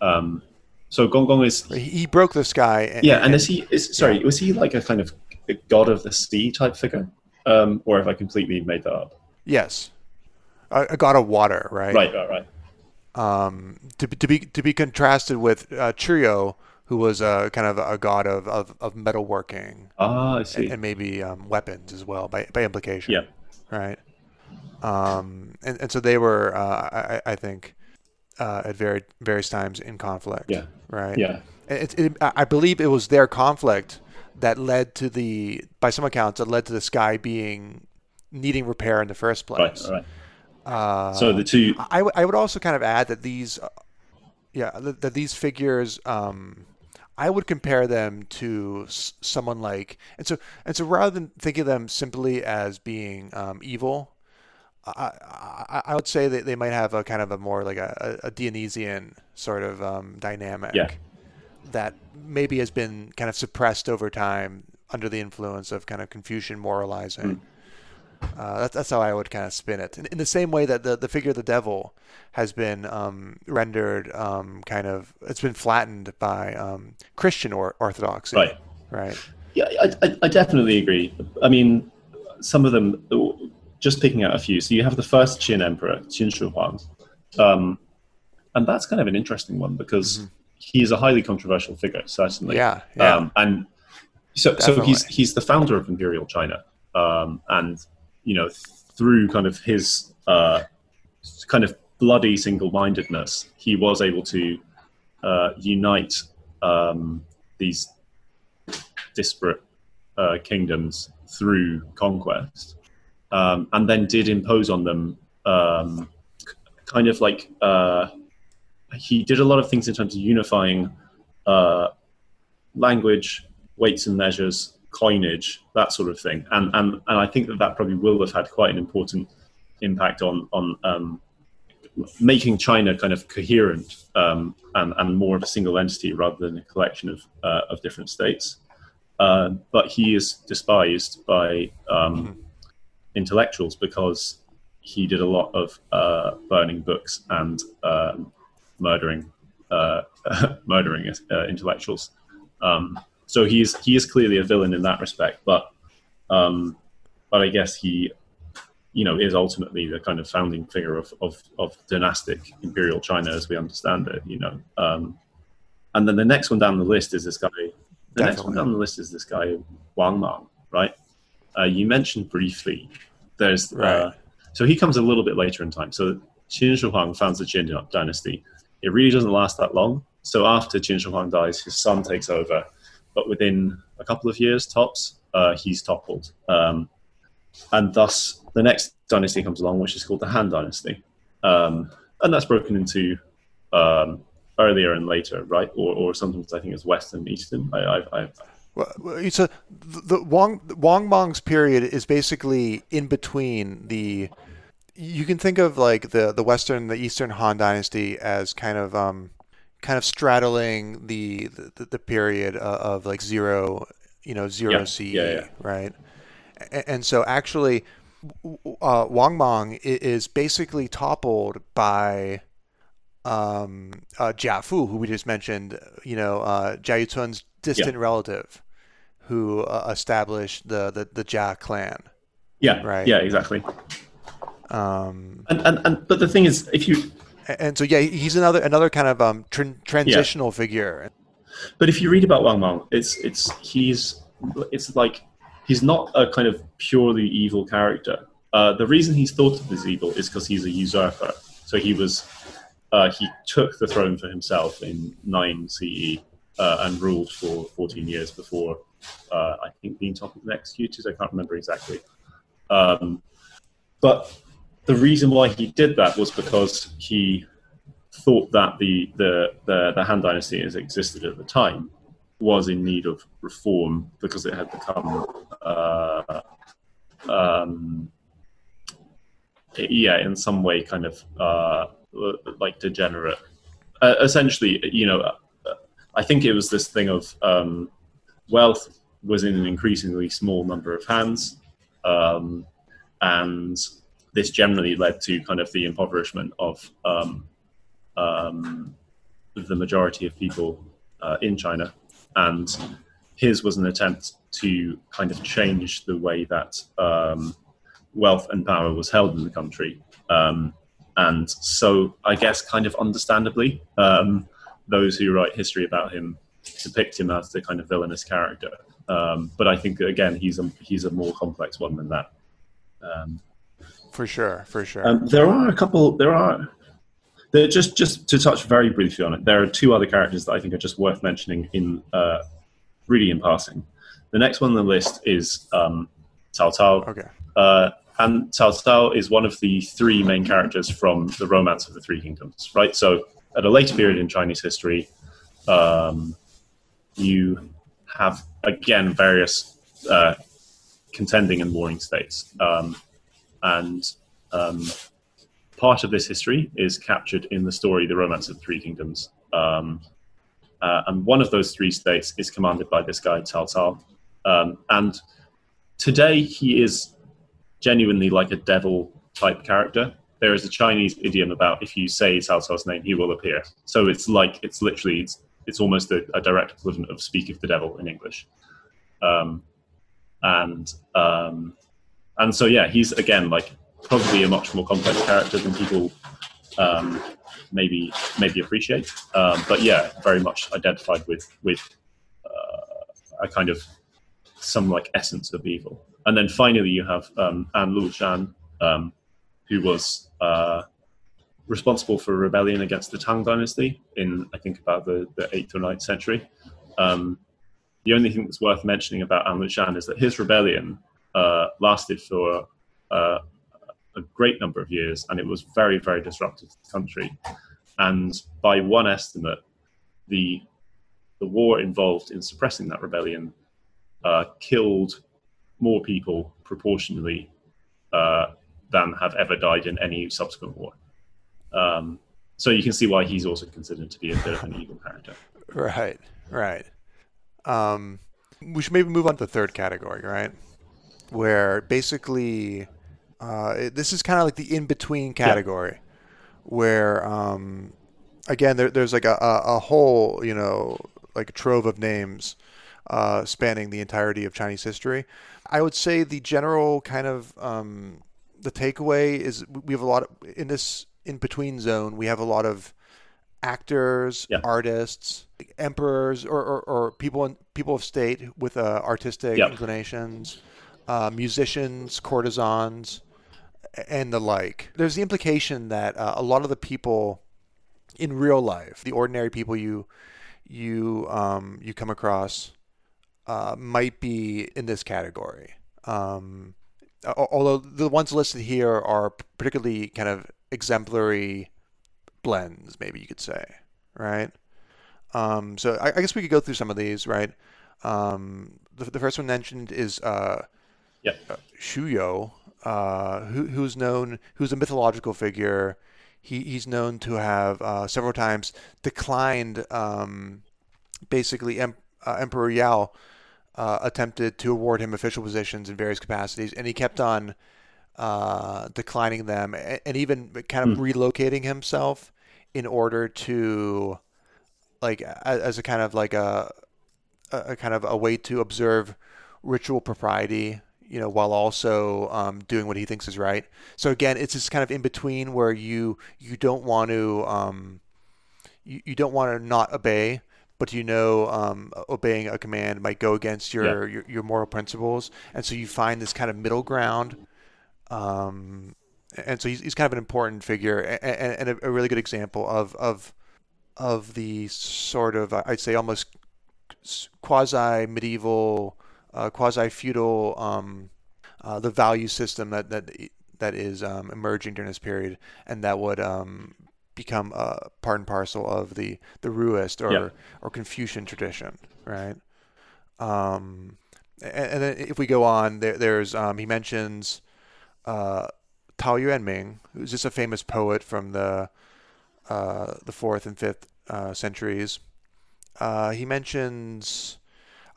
Um, so Gong Gong is he broke the sky. And, yeah, and, and is he is sorry yeah. was he like a kind of a god of the sea type figure, um, or have I completely made that up? Yes, a, a god of water, right? Right, right, right. Um, to, to be to be contrasted with uh, Chiyou, who was a kind of a god of, of, of metalworking. Ah, I see. And, and maybe um, weapons as well by by implication. Yeah. Right. Um, and, and so they were, uh, I, I think, uh, at very various times in conflict. Yeah. Right. Yeah. It, it, I believe it was their conflict that led to the, by some accounts, that led to the sky being needing repair in the first place. Right. Right. Uh, so the two. I, w- I would also kind of add that these, uh, yeah, that, that these figures. Um, I would compare them to s- someone like, and so and so rather than thinking of them simply as being um, evil, I, I, I would say that they might have a kind of a more like a, a Dionysian sort of um, dynamic yeah. That maybe has been kind of suppressed over time under the influence of kind of Confucian moralizing. Mm. Uh, that's, that's how I would kind of spin it. In, in, the same way that the, the figure of the devil has been um, rendered um, kind of, it's been flattened by um, Christian or, orthodoxy. Right. Right. Yeah, I, I, definitely agree. I mean, some of them, just picking out a few. So you have the first Qin emperor, Qin Shi Huang, um, and that's kind of an interesting one because mm-hmm. He is a highly controversial figure, certainly. Yeah, yeah. Um, and so, so he's he's the founder of imperial China, um, and you know through kind of his uh, kind of bloody single-mindedness, he was able to uh, unite um, these disparate uh, kingdoms through conquest, um, and then did impose on them um, kind of like uh, he did a lot of things in terms of unifying uh, language, weights and measures, coinage, that sort of thing, and and and I think that that probably will have had quite an important impact on on um, making China kind of coherent um, and, and more of a single entity rather than a collection of, uh, of different states. Uh, but he is despised by um, mm-hmm. intellectuals because he did a lot of uh, burning books and um, murdering uh, murdering uh, intellectuals. Um, so he is he is clearly a villain in that respect, but um, but I guess he you know, is ultimately the kind of founding figure of, of, of dynastic imperial China as we understand it, you know. Um, and then the next one down the list is this guy. The Definitely. next one down the list is this guy, Wang Mang, right? Uh, you mentioned briefly, there's, right. uh, so he comes a little bit later in time. So Qin Shi Huang founds the Qin dynasty. It really doesn't last that long. So after Qin Shi Huang dies, his son takes over. But within a couple of years, tops, uh, he's toppled. Um, and thus the next dynasty comes along, which is called the Han Dynasty, um, and that's broken into um, earlier and later, right? Or, or sometimes I think it's Western, Eastern. I, I, I well, it's a the Wang Wang Mang's period is basically in between the. You can think of like the the Western, the Eastern Han Dynasty as kind of um, kind of straddling the the, the period of, of, like zero, you know, zero yeah. CE, yeah, yeah. right? And so actually, uh, Wang Mang is basically toppled by um, uh, Jia Fu, who we just mentioned, you know, uh, Jia Yucun's distant relative, who uh, established the, the, the Jia clan. Yeah. Right. Yeah. Exactly. Um, and, and and but the thing is, if you and so yeah, he's another another kind of um tr- transitional yeah. figure. But if you read about Wang Mang, it's it's he's it's like he's not a kind of purely evil character. Uh, the reason he's thought of as evil is because he's a usurper. So he was uh, he took the throne for himself in 9 CE uh, and ruled for 14 years before uh, I think being toppled and executed. I can't remember exactly. Um, but the reason why he did that was because he thought that the the the, the Han Dynasty as existed at the time was in need of reform because it had become uh, um, yeah in some way kind of uh, like degenerate. Uh, essentially you know uh, i think it was this thing of um, wealth was in an increasingly small number of hands um, and this generally led to kind of the impoverishment of um, um the majority of people uh, in china and his was an attempt to kind of change the way that um, wealth and power was held in the country. Um, and so, I guess, kind of understandably, um, those who write history about him depict him as the kind of villainous character. Um, but I think again, he's a he's a more complex one than that. Um, for sure, for sure. Um, there are a couple. There are there, just just to touch very briefly on it, there are two other characters that I think are just worth mentioning in uh, really in passing. The next one on the list is um, Cao Cao. Okay. Uh, and Cao Cao is one of the three main characters from the Romance of the Three Kingdoms, right? So, at a later period in Chinese history, um, you have again various uh, contending and warring states, um, and um, part of this history is captured in the story The Romance of the Three Kingdoms. Um, uh, and one of those three states is commanded by this guy, Cao Cao. Um, and today he is genuinely like a devil type character. There is a Chinese idiom about if you say Cao Cao's name, he will appear. So it's like, it's literally, it's, it's almost a, a direct equivalent of speak of the devil in English. Um, and um, and so yeah, he's again like probably a much more complex character than people um, maybe maybe appreciate. Um, but yeah, very much identified with with uh, a kind of some like essence of evil. And then finally, you have um, An Lushan, um, who was uh, responsible for a rebellion against the Tang Dynasty in, I think, about the, the 8th or 9th century. Um, the only thing that's worth mentioning about An Lushan is that his rebellion uh, lasted for uh, a great number of years and it was very, very disruptive to the country. And by one estimate, the, the war involved in suppressing that rebellion uh, killed more people proportionally uh, than have ever died in any subsequent war. Um, so you can see why he's also considered to be a bit of an evil character. Right, right. Um, we should maybe move on to the third category, right? Where basically, uh, this is kind of like the in between category, yeah. where um, again there, there's like a, a, whole you know like a trove of names uh, spanning the entirety of Chinese history. I would say the general kind of um, the takeaway is we have a lot of in this in between zone. We have a lot of actors, yeah. artists, emperors, or, or, or, people in, people of state with uh, artistic yeah. inclinations, uh, musicians, courtesans, and the like. There's the implication that uh, a lot of the people in real life, the ordinary people you you um, you come across, uh, might be in this category. Um, although the ones listed here are particularly kind of exemplary blends, maybe you could say, right? Um, so I, I, guess we could go through some of these, right? Um, the, the, first one mentioned is uh, yep. uh, Xu You, uh, who, who's known, who's a mythological figure. He, he's known to have uh, several times declined, um, basically, em- uh, Emperor Yao uh, attempted to award him official positions in various capacities, and he kept on uh, declining them, and, and even kind of mm. relocating himself in order to, like, as, as a kind of like a, a kind of a way to observe ritual propriety you know, while also um, doing what he thinks is right. So again, it's this kind of in between where you you don't want to um, you, you don't want to not obey, but you know um, obeying a command might go against your, yeah. your, your moral principles, and so you find this kind of middle ground. Um, and so he's, he's kind of an important figure and, and a, a, really good example of of of the sort of I'd say almost quasi medieval, uh, quasi feudal um, uh, the value system that that that is um, emerging during this period, and that would um, become a part and parcel of the the Ruist or or Confucian tradition, right? Um, and, and, then if we go on, there, there's um, he mentions uh, Tao Yuanming, who's just a famous poet from the uh, the fourth and fifth uh, centuries. Uh, he mentions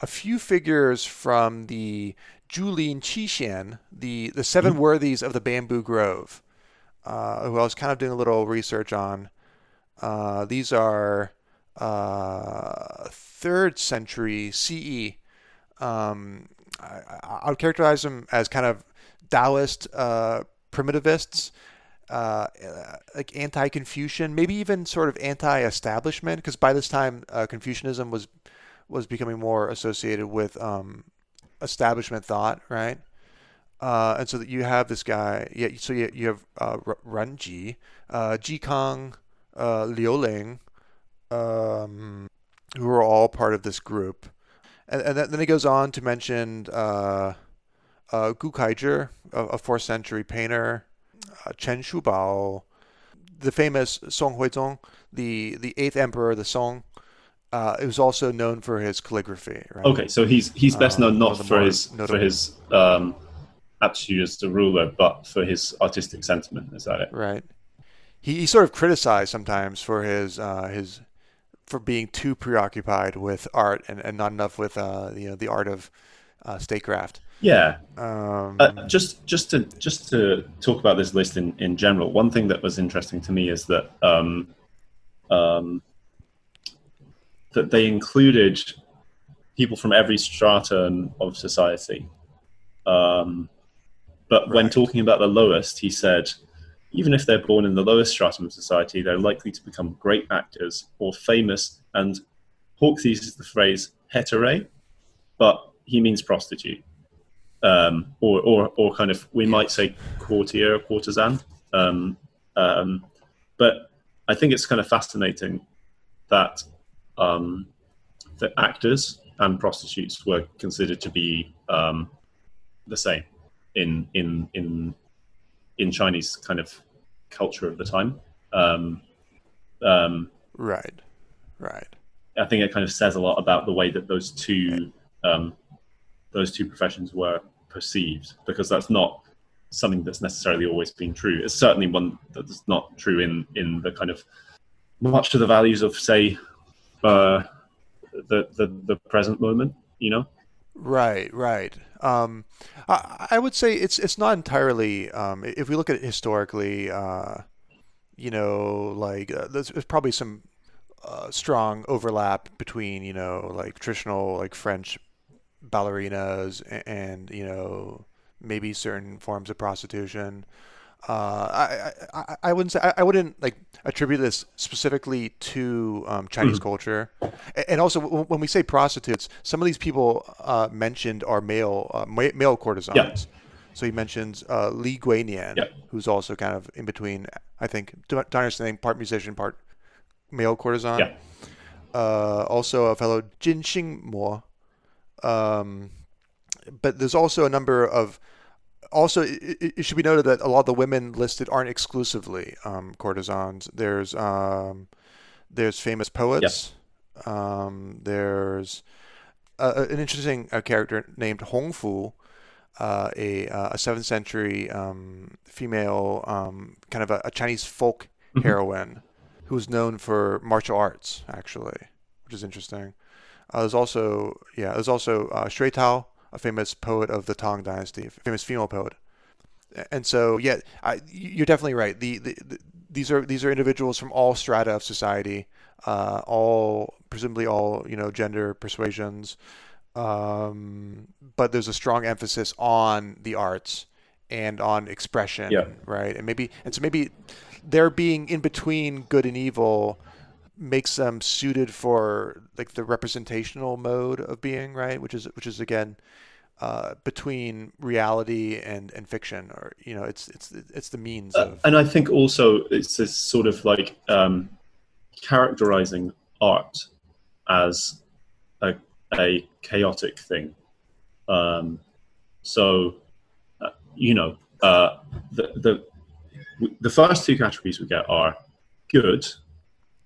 a few figures from the Zhulin Qixian, the the 7 mm-hmm. worthies of the bamboo grove uh, who I was kind of doing a little research on. Uh, these are uh, third century CE. Um, I, I, would characterize them as kind of Taoist uh, primitivists, uh, like anti-Confucian, maybe even sort of anti-establishment, because by this time uh, Confucianism was was becoming more associated with um, establishment thought, right? Uh, and so that you have this guy, yeah. So you, you have uh, Ruan Ji, uh, Ji Kang, uh, Liu Ling, um, who are all part of this group, and, and then he goes on to mention uh, uh, Gu Kaizhi, a, a fourth century painter, uh, Chen Shubao, the famous Song Huizong, the the eighth emperor, the Song. Uh, it was also known for his calligraphy. Right? Okay, so he's he's best known not for his, for his um, aptitude as a ruler, but for his artistic sentiment. Is that it? Right. He, he sort of criticized sometimes for his uh, his for being too preoccupied with art and, and not enough with uh, you know the art of uh, statecraft. Yeah. Um, uh, just just to just to talk about this list in, in general, one thing that was interesting to me is that um, um, that they included people from every strata of society. Um, but right. when talking about the lowest, he said, even if they're born in the lowest stratum of society, they're likely to become great actors or famous. And Hawkes uses the phrase hetaerae, but he means prostitute. Um, or, or, or kind of, we might say courtier or courtesan. Um, um, but I think it's kind of fascinating that um, that actors and prostitutes were considered to be um, the same in in in in Chinese kind of culture of the time. Um, um, right, right. I think it kind of says a lot about the way that those two um, those two professions were perceived, because that's not something that's necessarily always been true. It's certainly one that's not true in in the kind of much to the values of say uh, the, the the present moment. You know. Right, right. Um, I, I, would say it's it's not entirely. Um, if we look at it historically, uh, you know, like uh, there's, there's, probably some uh, strong overlap between you know like traditional like French ballerinas and, and you know maybe certain forms of prostitution. Uh, I, I, I wouldn't say I, I, wouldn't like attribute this specifically to um, Chinese mm-hmm. culture, and also when we say prostitutes, some of these people uh, mentioned are male uh, male courtesans. Yeah. So he mentions uh, Li Guinian, yeah. who's also kind of in between. I think to, to understand part musician, part male courtesan. Yeah. Uh, also a fellow Jing Xinmo. Um, but there's also a number of also, it, it, should be noted that a lot of the women listed aren't exclusively um, courtesans. There's um, there's famous poets. Um, there's a, an interesting uh, character named Hong Fu, uh, a uh, a seventh century um, female um, kind of a, a Chinese folk mm-hmm. heroine who's known for martial arts, actually, which is interesting. Uh, there's also yeah, there's also uh, Xue Tao, a famous poet of the Tang Dynasty, a famous female poet. And so, yeah, I, you're definitely right. The, the, the, these are these are individuals from all strata of society, uh, all presumably all you know gender persuasions, um, but there's a strong emphasis on the arts and on expression, yeah. right? And maybe and so maybe they're being in between good and evil makes them suited for like the representational mode of being, right? Which is which is again uh, between reality and, and fiction, or you know, it's it's it's the means uh, of. and I think also it's this sort of like um, characterizing art as a a chaotic thing. Um, so, uh, you know, uh, the the the first two categories we get are good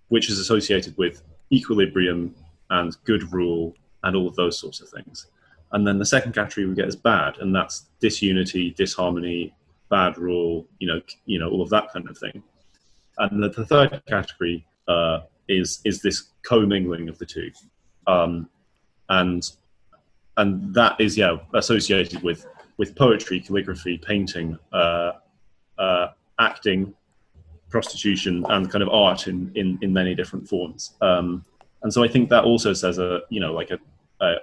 which is associated with equilibrium and good rule and all of those sorts of things. And then the second category we get is bad, and that's disunity, disharmony, bad rule, you know, you know, all of that kind of thing. And the, the third category uh, is is this commingling of the two, um, and and that is yeah associated with with poetry, calligraphy, painting, uh, uh, acting, prostitution and kind of art in in, in many different forms. Um, and so I think that also says a you know like a, a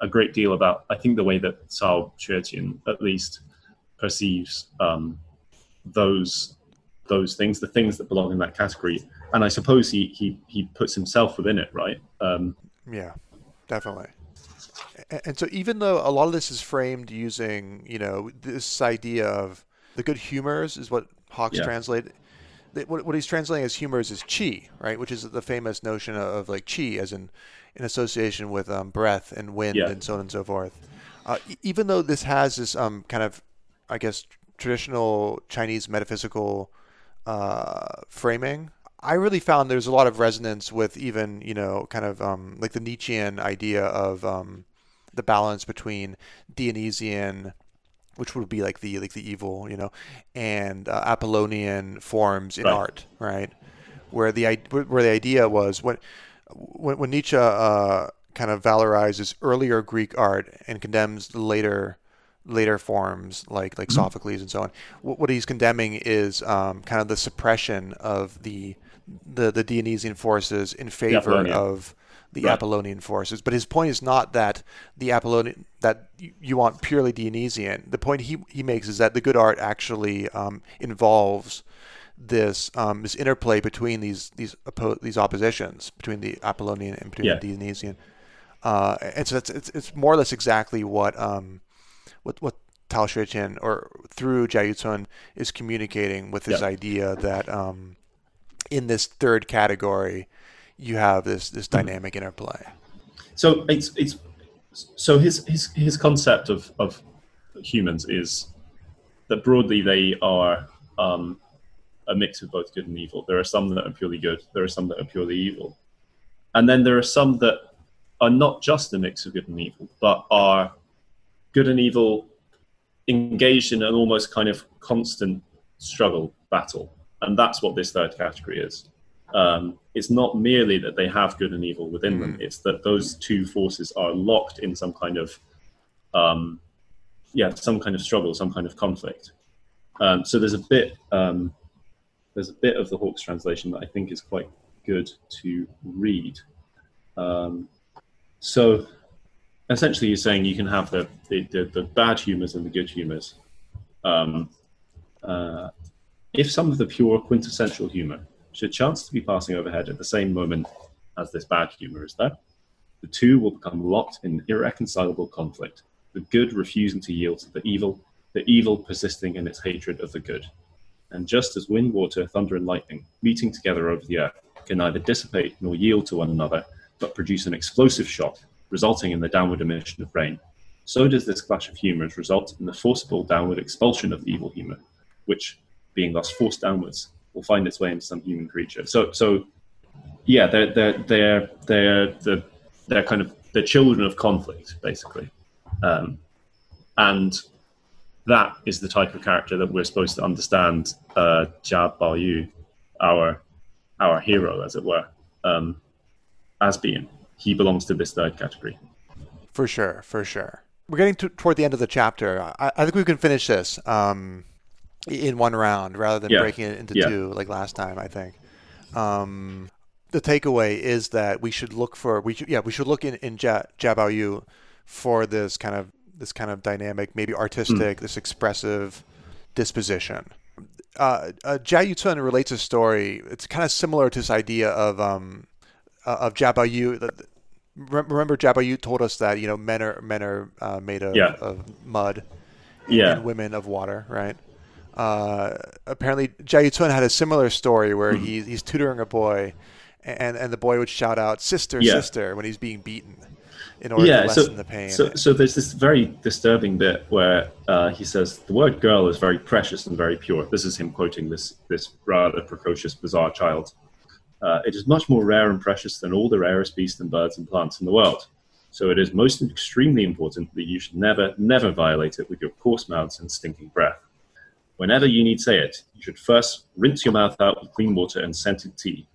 a great deal about I think the way that Cao Xueqin at least perceives um, those those things, the things that belong in that category. And I suppose he he he puts himself within it, right? Um, yeah, definitely. And so even though a lot of this is framed using, you know, this idea of the good humors is what Hawkes yeah. translate what, what he's translating as humors is his chi, right? Which is the famous notion of like chi as in in association with um, breath and wind yeah. and so on and so forth. Uh, even though this has this um, kind of, I guess, traditional Chinese metaphysical uh, framing, I really found there's a lot of resonance with even you know kind of um, like the Nietzschean idea of um, the balance between Dionysian which would be like the like the evil, you know, and uh, Apollonian forms in right. art, right? Where the where the idea was when when, when Nietzsche uh, kind of valorizes earlier Greek art and condemns later later forms like like mm-hmm. Sophocles and so on. What, what he's condemning is um, kind of the suppression of the the, the Dionysian forces in favor of the right. Apollonian forces. But his point is not that the Apollonian that you want purely Dionysian. The point he he makes is that the good art actually um, involves this um, this interplay between these these oppo- these oppositions between the Apollonian and between yeah. the Dionysian. Uh, and so that's it's, it's more or less exactly what um, what what Cao Xueqin or through Jia Yucun is communicating with this idea that um, in this third category, you have this this mm-hmm. dynamic interplay. So it's it's so his his his concept of of humans is that broadly they are um, a mix of both good and evil. There are some that are purely good. There are some that are purely evil, and then there are some that are not just a mix of good and evil, but are good and evil engaged in an almost kind of constant struggle battle, and that's what this third category is. Um, it's not merely that they have good and evil within mm. them; it's that those two forces are locked in some kind of, um, yeah, some kind of struggle, some kind of conflict. Um, so there's a bit, um, there's a bit of the Hawkes translation that I think is quite good to read. Um, so essentially, you're saying you can have the the, the, the bad humors and the good humors. Um, uh, if some of the pure quintessential humor should chance to be passing overhead at the same moment as this bad humor is there, the two will become locked in irreconcilable conflict, the good refusing to yield to the evil, the evil persisting in its hatred of the good. And just as wind, water, thunder, and lightning, meeting together over the earth, can neither dissipate nor yield to one another, but produce an explosive shock, resulting in the downward emission of rain, so does this clash of humours result in the forcible downward expulsion of the evil humour, which, being thus forced downwards, will find its way into some human creature. So, so yeah, they're they're they're they're the they're kind of the children of conflict, basically, um, and that is the type of character that we're supposed to understand uh, Jia Baoyu, our our hero, as it were, um, as being. He belongs to this third category. For sure, for sure. We're getting to, toward the end of the chapter. I, I think we can finish this. Um, in one round rather than yeah. breaking it into yeah. two like last time. I think. Um, the takeaway is that we should look for we should, yeah we should look in in ja, Jia Yu for this kind of this kind of dynamic, maybe artistic, mm. this expressive disposition. Uh, uh, Jia Yucun relates a story. It's kind of similar to this idea of um, uh, of Jia Baoyu. Remember, Jia Baoyu told us that you know men are men are uh, made of, yeah. of mud, yeah. and women of water, right? Uh, apparently Jia Yucun had a similar story where mm-hmm. he, he's tutoring a boy, and and the boy would shout out "sister, yeah. sister" when he's being beaten, in order yeah, to lessen so, the pain. So, so there's this very disturbing bit where uh, he says the word "girl" is very precious and very pure. This is him quoting this this rather precocious, bizarre child. Uh, it is much more rare and precious than all the rarest beasts and birds and plants in the world. So it is most extremely important that you should never, never violate it with your coarse mouths and stinking breath. Whenever you need to say it, you should first rinse your mouth out with clean water and scented tea.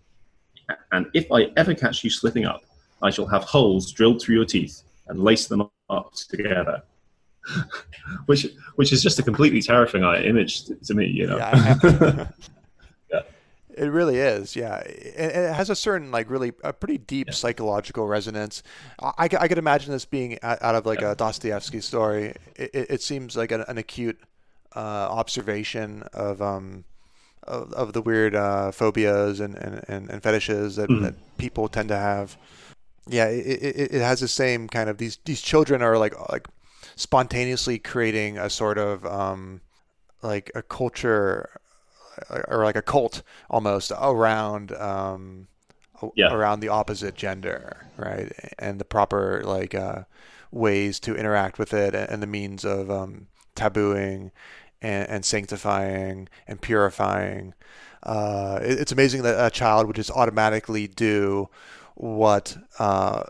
And if I ever catch you slipping up, I shall have holes drilled through your teeth and lace them up together. which, which is just a completely terrifying image to me, you know. Yeah, yeah. It really is, yeah. It, it, has a certain, like, really, a pretty deep yeah. psychological resonance. I, I, could imagine this being out of like a Dostoevsky story. It, it, seems like an, an acute uh, observation of um, of, of, the weird uh, phobias and, and, and, and fetishes that, mm. that, people tend to have. Yeah, it, it, it, has the same kind of these these children are like like spontaneously creating a sort of um, like a culture or like a cult almost around um, yeah. around the opposite gender, right? And the proper like uh, ways to interact with it and the means of um, tabooing and, and sanctifying and purifying. Uh, it, it's amazing that a child would just automatically do what, uh,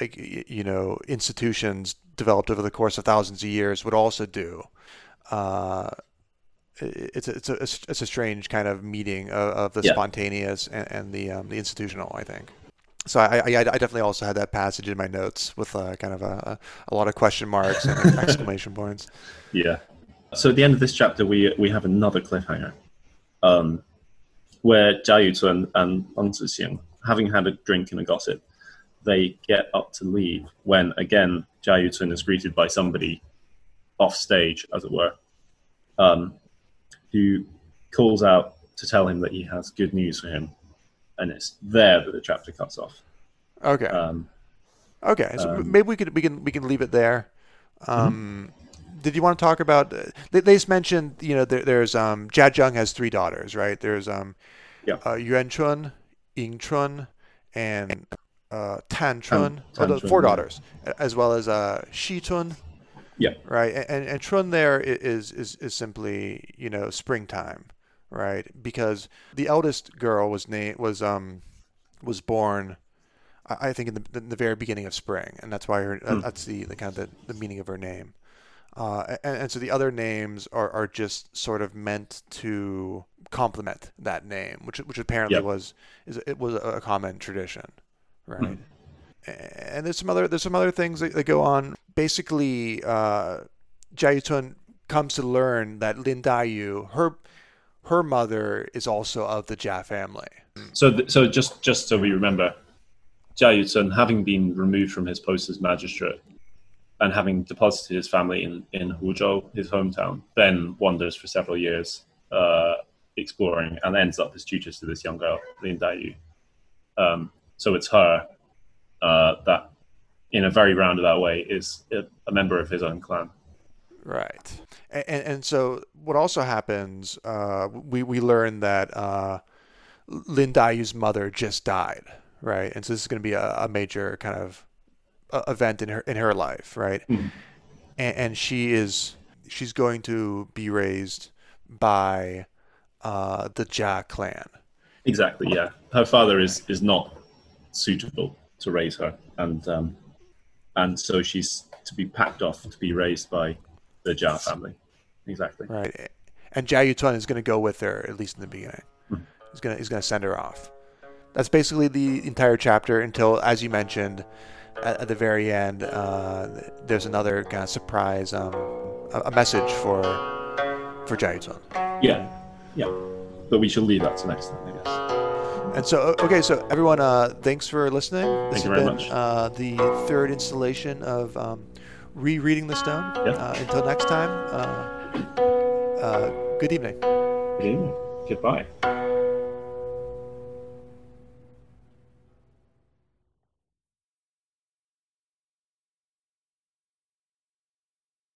like you know, institutions developed over the course of thousands of years would also do. Uh, it's a, it's a it's a strange kind of meeting of, of the yeah. spontaneous and, and the um, the institutional. I think. So I, I, I, definitely also had that passage in my notes with uh, kind of a, a lot of question marks and exclamation points. Yeah, so at the end of this chapter, we we have another cliffhanger, um, where Jia Yucun and Leng Zixing, having had a drink and a gossip, they get up to leave when again Jia Yucun is greeted by somebody off stage, as it were, um, who calls out to tell him that he has good news for him, and it's there that the chapter cuts off. Okay. Um, okay, so um, maybe we can we can we can leave it there. Mm-hmm. Um, did you want to talk about? They, they just mentioned, you know, there, there's um, Jia Zheng has three daughters, right? There's um, Yeah. uh, Yuan Chun, Ying Chun, and uh, Tan Chun. Tan Oh, the Chun, four yeah. daughters, as well as uh, Xi Chun, Yeah. right? And, and Chun there is, is is simply, you know, springtime, right? Because the eldest girl was named was um was born. I I think in the, in the very beginning of spring, and that's why her, Hmm. that's the, the kind of the, the meaning of her name. Uh, and, and so the other names are, are just sort of meant to complement that name, which which apparently Yep. was is it was a common tradition, right? Mhm. And there's some other there's some other things that, that go on. Basically, uh, Jia Yucun comes to learn that Lin Daiyu, her her mother is also of the Jia family. So, th- so just just so we remember, Jia Yucun, having been removed from his post as magistrate and having deposited his family in in Huzhou, his hometown, then wanders for several years uh, exploring and ends up as tutor to this young girl, Lin Daiyu. Um, so it's her uh, that, in a very roundabout way, is a, a member of his own clan. Right. And, and, so what also happens, uh, we, we learn that uh, Lin Daiyu's mother just died, right? And so this is going to be a, a major kind of uh, event in her in her life, right? Mhm. And, and she is she's going to be raised by uh, the Jia clan. Exactly. Yeah, her father is is not suitable to raise her, and um, and so she's to be packed off to be raised by the Jia family. Exactly. Right. And Jia Yucun is going to go with her, at least in the beginning. Mhm. He's going to he's going to send her off. That's basically the entire chapter until, as you mentioned, at, at the very end, uh, there's another kind of surprise, um, a, a message for for Jia Yucun. Yeah. Yeah. But we shall leave that to next time, I guess. And so, okay, so everyone, uh, thanks for listening. This Thank you has very been much. Uh, the third installation of um, Rereading the Stone. Yeah. Uh, until next time, uh, uh, good evening. Good evening. Goodbye.